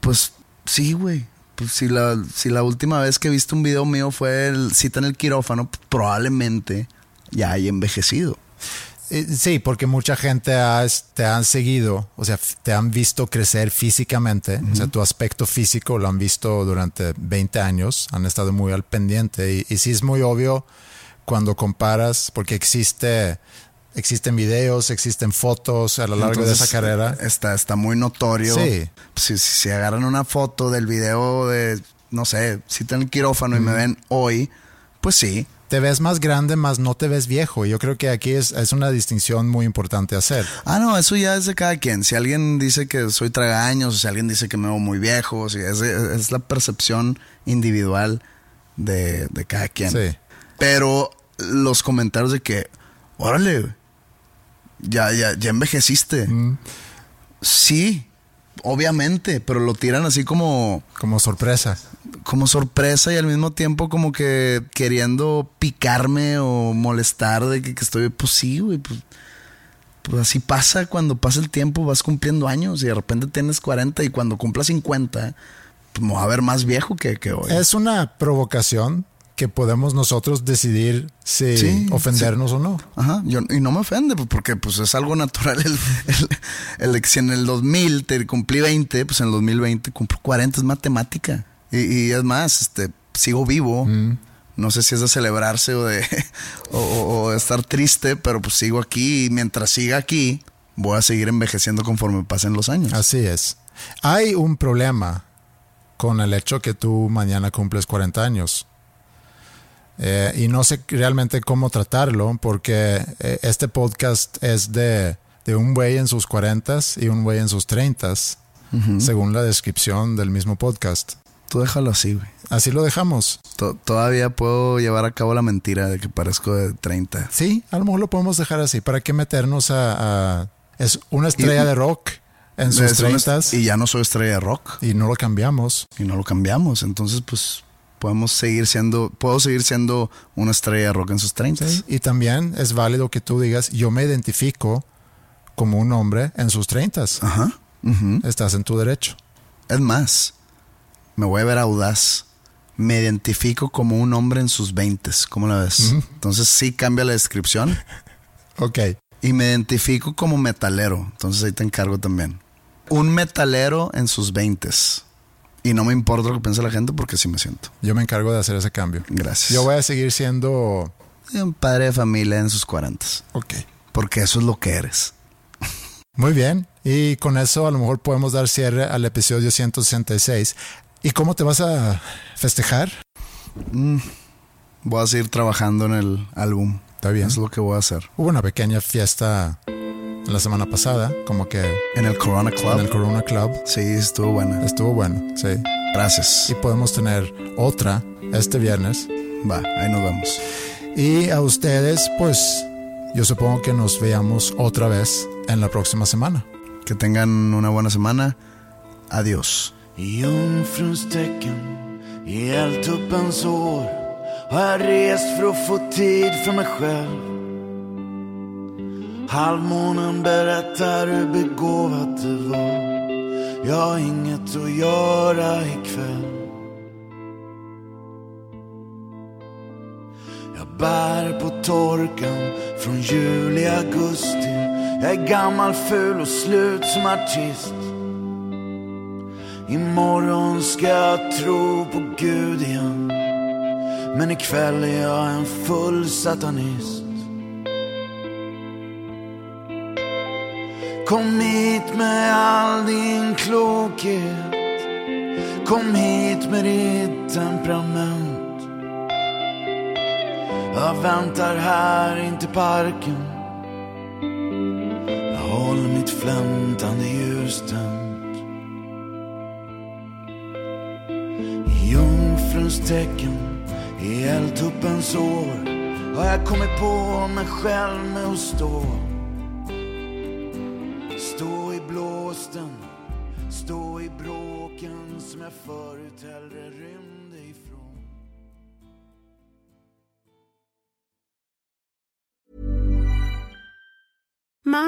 Pues sí, güey. Pues si la, si la última vez que viste un video mío fue el cita en el quirófano, probablemente ya haya envejecido. Eh, Sí, porque mucha gente has- te han seguido, o sea, te han visto crecer físicamente, o sea, tu aspecto físico lo han visto durante 20 años, han estado muy al pendiente y, y sí es muy obvio cuando comparas, porque existe, existen videos, existen fotos a lo largo de esa carrera. Está, está muy notorio. Sí. Si, si, si agarran una foto del video de, no sé, en el quirófano y me ven hoy, pues sí. Te ves más grande, más no te ves viejo. Y yo creo que aquí es, es una distinción muy importante hacer. Ah, no, eso ya es de cada quien. Si alguien dice que soy tragaños, o si alguien dice que me veo muy viejo, si es, es la percepción individual de, de cada quien. Sí. Pero los comentarios de que, órale, ya, ya, ya envejeciste. Sí, obviamente, pero lo tiran así como, Como sorpresa. Como sorpresa y al mismo tiempo como que queriendo picarme o molestar de que, que estoy, pues sí, güey, pues, pues así pasa cuando pasa el tiempo, vas cumpliendo años y de repente tienes 40 y cuando cumplas 50, pues me va a ver más viejo que, que hoy. Es una provocación que podemos nosotros decidir si Sí, ofendernos o no. Ajá, yo, y no me ofende, pues, porque pues es algo natural. El, el- el si en el 2000 te cumplí 20, pues en el 2020 cumplo 40, es matemática. Y, y es más, este, sigo vivo. No sé si es de celebrarse o de, o, estar triste, pero pues sigo aquí y mientras siga aquí, voy a seguir envejeciendo conforme pasen los años. Así es. Hay un problema con el hecho que tú mañana cumples 40 años. Eh, y no sé realmente cómo tratarlo porque eh, este podcast es de, de un güey en sus 40 y un güey en sus 30 según la descripción del mismo podcast. Tú déjalo así, güey. Así lo dejamos. To- Todavía puedo llevar a cabo la mentira de que parezco de 30. Sí, a lo mejor lo podemos dejar así. ¿Para qué meternos a... a- es una estrella Y- de rock en sus Es una- 30 Y ya no soy estrella de rock. y no lo cambiamos. y no lo cambiamos. Entonces, pues podemos seguir siendo, puedo seguir siendo una estrella de rock en sus 30. Sí, Y también es válido que tú digas, yo me identifico como un hombre en sus 30. Ajá. Estás en tu derecho. Es más, me voy a ver audaz. Me identifico como un hombre en sus 20. ¿Cómo la ves? Entonces sí cambia la descripción. Ok. Y me identifico como metalero. Entonces ahí te encargo también. Un metalero en sus 20. Y no me importa lo que piense la gente porque sí me siento. Yo me encargo de hacer ese cambio. Gracias. Yo voy a seguir siendo... Un padre de familia en sus 40. Ok. Porque eso es lo que eres. Muy bien. Y con eso a lo mejor podemos dar cierre al episodio 166. ¿Y cómo te vas a festejar? Voy a seguir trabajando en el álbum. Está bien. Es lo que voy a hacer. Hubo una pequeña fiesta la semana pasada, como que En el Corona Club. en el Corona Club. Sí, estuvo buena. Estuvo bueno, sí. Gracias. Y podemos tener otra este viernes. Va, ahí nos vemos. Y a ustedes, pues yo supongo que nos veamos otra vez en la próxima semana. Que tengan una buena semana. Adiós. I Jungfruns tecken i eldtuppens år har jag rest för att få tid för mig själv. Halvmånen berättar hur begåvat det var. Jag har inget att göra ikväll. Jag bär på torkan från juli, augusti. Jag är gammal, ful och slut som artist. Imorgon ska jag tro på Gud igen. Men ikväll är jag en full satanist. Kom hit med all din klokhet. Kom hit med ditt temperament. Jag väntar här inte parken. Jag håller mitt flämtande ljus tänt minustecken i eldtuppens år har jag kommit på mig själv med att stå. Stå